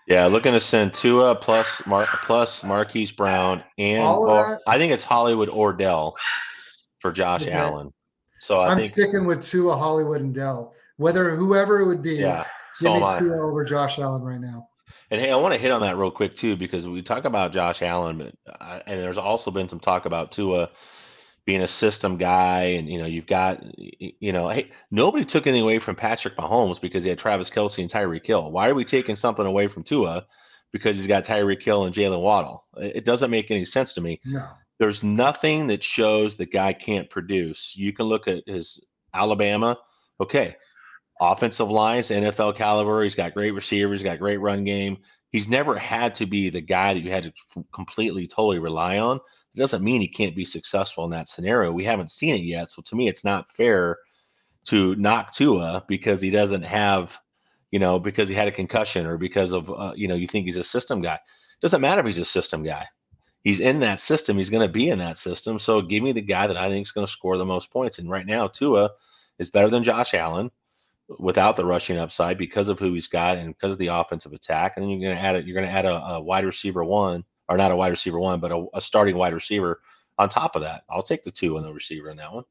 Speaker 2: Yeah, looking to send Tua plus Mar- plus Marquise Brown and or, I think it's Hollywood or Dell for Josh okay. Allen. So I
Speaker 1: am sticking with Tua Hollywood and Dell. Whether whoever it would be,
Speaker 2: yeah,
Speaker 1: give so me Tua over Josh Allen right now.
Speaker 2: And hey, I want to hit on that real quick too because we talk about Josh Allen, but uh, and there's also been some talk about Tua being a system guy, and you know you've got you know hey nobody took anything away from Patrick Mahomes because he had Travis Kelce and Tyreek Hill. Why are we taking something away from Tua because he's got Tyreek Hill and Jaylen Waddle? It doesn't make any sense to me.
Speaker 1: No.
Speaker 2: There's nothing that shows the guy can't produce. You can look at his Alabama. Okay, offensive lines, NFL caliber. He's got great receivers. Got great run game. He's never had to be the guy that you had to completely, totally rely on. It doesn't mean he can't be successful in that scenario. We haven't seen it yet. So to me, it's not fair to knock Tua because he doesn't have, you know, because he had a concussion or because of, uh, you know, you think he's a system guy. It doesn't matter if he's a system guy. He's in that system. He's going to be in that system. So give me the guy that I think is going to score the most points. And right now, Tua is better than Josh Allen without the rushing upside because of who he's got and because of the offensive attack. And then you're going to add it. You're going to add a, a wide receiver one or not a wide receiver one, but a, a starting wide receiver on top of that. I'll take the two and the receiver in that one.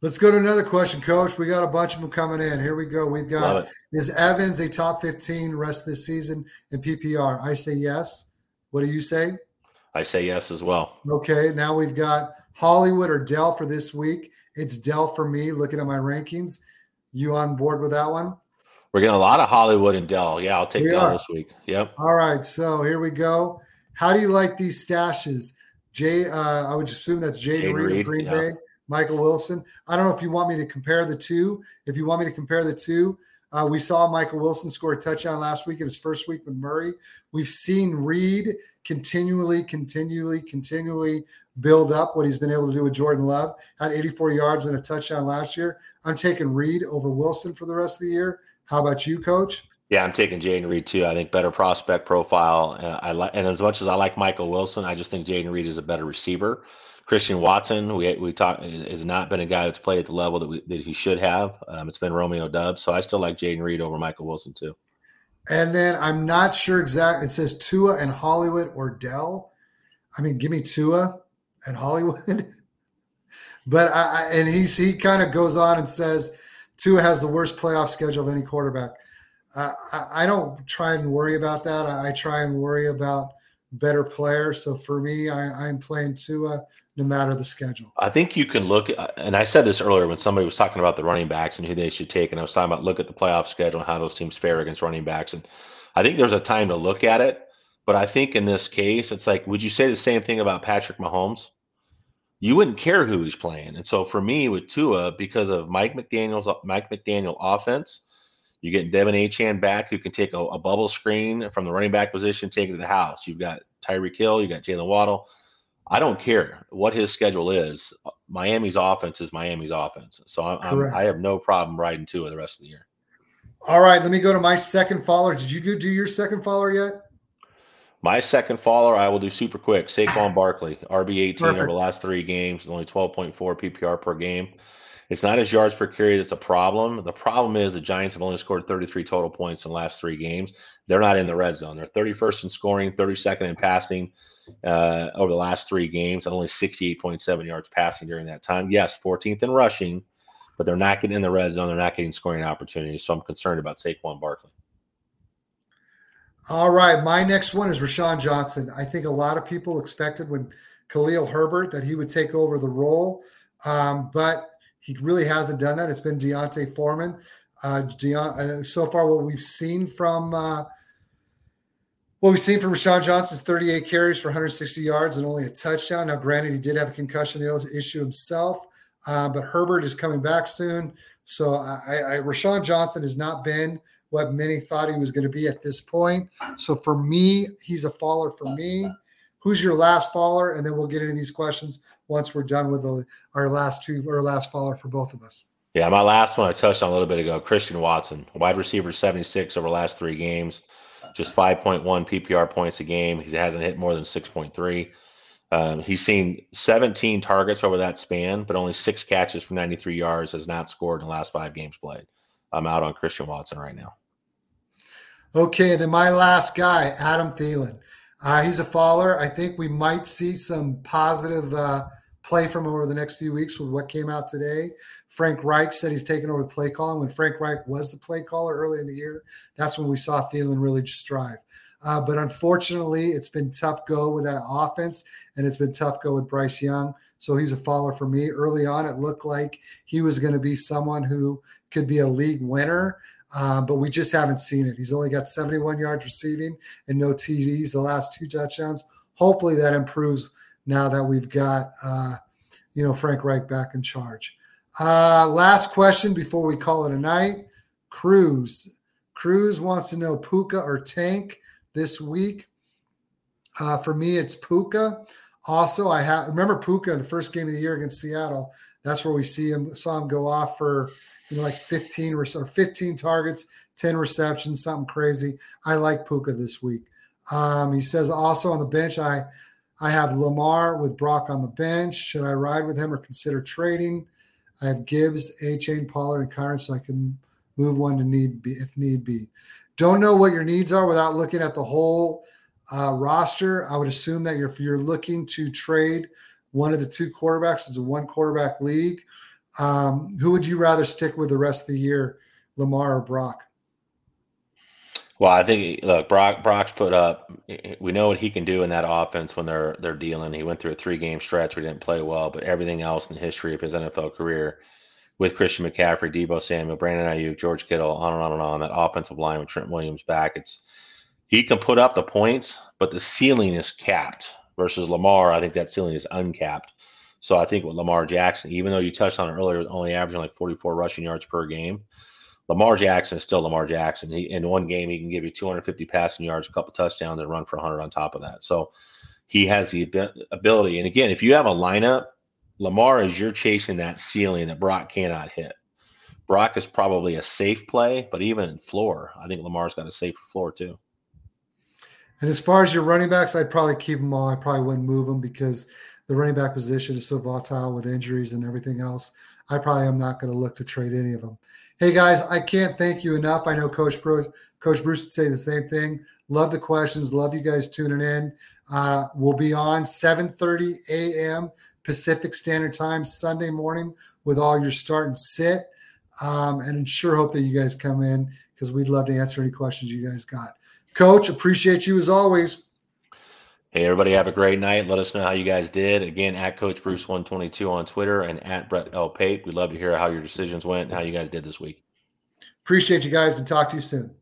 Speaker 1: Let's go to another question, Coach. We got a bunch of them coming in. Here we go. We've got is Evans a top 15 rest of the season in PPR? I say yes. What do you say?
Speaker 2: I say yes as well.
Speaker 1: Okay. Now we've got Hollywood or Dell for this week. It's Dell for me, looking at my rankings. You on board with that one?
Speaker 2: We're getting a lot of Hollywood and Dell. Yeah, I'll take Dell this week. Yep.
Speaker 1: All right. So here we go. How do you like these stashes? Jay, uh, I would assume that's Jay, Reed, Reed Green yeah. Bay, Michael Wilson. I don't know if you want me to compare the two. If you want me to compare the two, uh, we saw Michael Wilson score a touchdown last week in his first week with Murray. We've seen Reed continually, continually, continually build up what he's been able to do with Jordan Love. Had 84 yards and a touchdown last year. I'm taking Reed over Wilson for the rest of the year. How about you, Coach?
Speaker 2: Yeah, I'm taking Jayden Reed too. I think better prospect profile. Uh, I like, and as much as I like Michael Wilson, I just think Jayden Reed is a better receiver. Christian Watson, we we talk has not been a guy that's played at the level that we, that he should have. Um, it's been Romeo Doubs, so I still like Jayden Reed over Michael Wilson too.
Speaker 1: And then I'm not sure exactly. It says Tua and Hollywood or Dell. I mean, give me Tua and Hollywood. [LAUGHS] but I, and he's he kind of goes on and says Tua has the worst playoff schedule of any quarterback. I, I don't try and worry about that. I, I, try and worry about better players. So for me, I, am playing Tua no matter the schedule.
Speaker 2: I think you can look, uh, and I said this earlier when somebody was talking about the running backs and who they should take, and I was talking about look at the playoff schedule and how those teams fare against running backs. And I think there's a time to look at it. But I think in this case, it's like, would you say the same thing about Patrick Mahomes? You wouldn't care who he's playing. And so for me with Tua, because of Mike McDaniel's Mike McDaniel offense, you're getting De'Von Achane back, who can take a, a, bubble screen from the running back position, take it to the house. You've got Tyreek Hill, you've got Jaylen Waddle. I don't care what his schedule is. Miami's offense is Miami's offense, so I'm, I'm, i have no problem riding two of the rest of the year.
Speaker 1: All right, let me go to my second follower. Did you do your second follower yet?
Speaker 2: My second follower, I will do super quick. Saquon [LAUGHS] Barkley, RB 18 over the last three games, only 12.4 PPR per game It's not his yards per carry that's a problem. The problem is the Giants have only scored 33 total points in the last three games. They're not in the red zone. They're 31st in scoring, 32nd in passing uh, over the last three games, and only 68.7 yards passing during that time. Yes, 14th in rushing, but they're not getting in the red zone. They're not getting scoring opportunities. So I'm concerned about Saquon Barkley.
Speaker 1: All right. My next one is Roschon Johnson. I think a lot of people expected when Khalil Herbert that he would take over the role, um, but he really hasn't done that. It's been D'Onta Foreman. Uh, Deon- uh, so far, what we've seen from uh, what we've seen from Roschon Johnson's 38 carries for 160 yards and only a touchdown. Now, granted, he did have a concussion issue himself, uh, but Herbert is coming back soon. So, I, I, Roschon Johnson has not been what many thought he was going to be at this point. So, for me, he's a faller for me. Who's your last faller? And then we'll get into these questions once we're done with the, our last two or last follower for both of us.
Speaker 2: Yeah, my last one I touched on a little bit ago. Christian Watson, wide receiver, 76 over the last three games just 5.1 PPR points a game. He hasn't hit more than 6.3. Um, he's seen 17 targets over that span, but only six catches for 93 yards. Has not scored in the last five games played. I'm out on Christian Watson right now.
Speaker 1: Okay, then my last guy, Adam Thielen. Uh, he's a faller. I think we might see some positive uh, play from over the next few weeks with what came out today. Frank Reich said he's taken over the play calling. When Frank Reich was the play caller early in the year, that's when we saw Thielen really just. Uh, but unfortunately, it's been tough go with that offense, and it's been tough go with Bryce Young. So he's a follower for me. Early on, it looked like he was going to be someone who could be a league winner, uh, but we just haven't seen it. He's only got 71 yards receiving and no TDs the last two touchdowns. Hopefully, that improves now that we've got uh, you know Frank Reich back in charge. Uh, last question before we call it a night. Cruz. Cruz wants to know Puka or Tank this week. Uh, for me, it's Puka. Also, I have remember Puka the first game of the year against Seattle. That's where we see him saw him go off for you know like 15 or 15 targets, 10 receptions, something crazy. I like Puka this week. Um, he says also on the bench, I I have Lamar with Brock on the bench. Should I ride with him or consider trading? I have Gibbs, Achane, Pollard, and Kyren, so I can move one to need be if need be. Don't know what your needs are without looking at the whole uh, roster. I would assume that you're, if you're looking to trade one of the two quarterbacks, it's a one quarterback league. Um, who would you rather stick with the rest of the year, Lamar or Brock?
Speaker 2: Well, I think look, Brock Brock's put up. We know what he can do in that offense when they're they're dealing. He went through a three game stretch where he didn't play well, but everything else in the history of his NFL career, with Christian McCaffrey, Deebo Samuel, Brandon Aiyuk, George Kittle, on and on and on, that offensive line with Trent Williams back, it's he can put up the points, but the ceiling is capped. Versus Lamar, I think that ceiling is uncapped. So I think with Lamar Jackson, even though you touched on it earlier, only averaging like 44 rushing yards per game, Lamar Jackson is still Lamar Jackson. He, in one game, he can give you 250 passing yards, a couple touchdowns, and run for 100 on top of that. So he has the ability. And again, if you have a lineup, Lamar is you're chasing that ceiling that Brock cannot hit. Brock is probably a safe play, but even in floor, I think Lamar's got a safer floor too.
Speaker 1: And as far as your running backs, I'd probably keep them all. I probably wouldn't move them because the running back position is so volatile with injuries and everything else. I probably am not going to look to trade any of them. Hey guys, I can't thank you enough. I know Coach Bruce, Coach Bruce would say the same thing. Love the questions. Love you guys tuning in. Uh, we'll be on 7:30 a.m. Pacific Standard Time Sunday morning with all your start and sit. Um, and sure hope that you guys come in because we'd love to answer any questions you guys got. Coach, appreciate you as always.
Speaker 2: Hey, everybody, have a great night. Let us know how you guys did. Again, at Coach Bruce 122 on Twitter and at Brett L. Pape. We'd love to hear how your decisions went and how you guys did this week.
Speaker 1: Appreciate you guys and talk to you soon.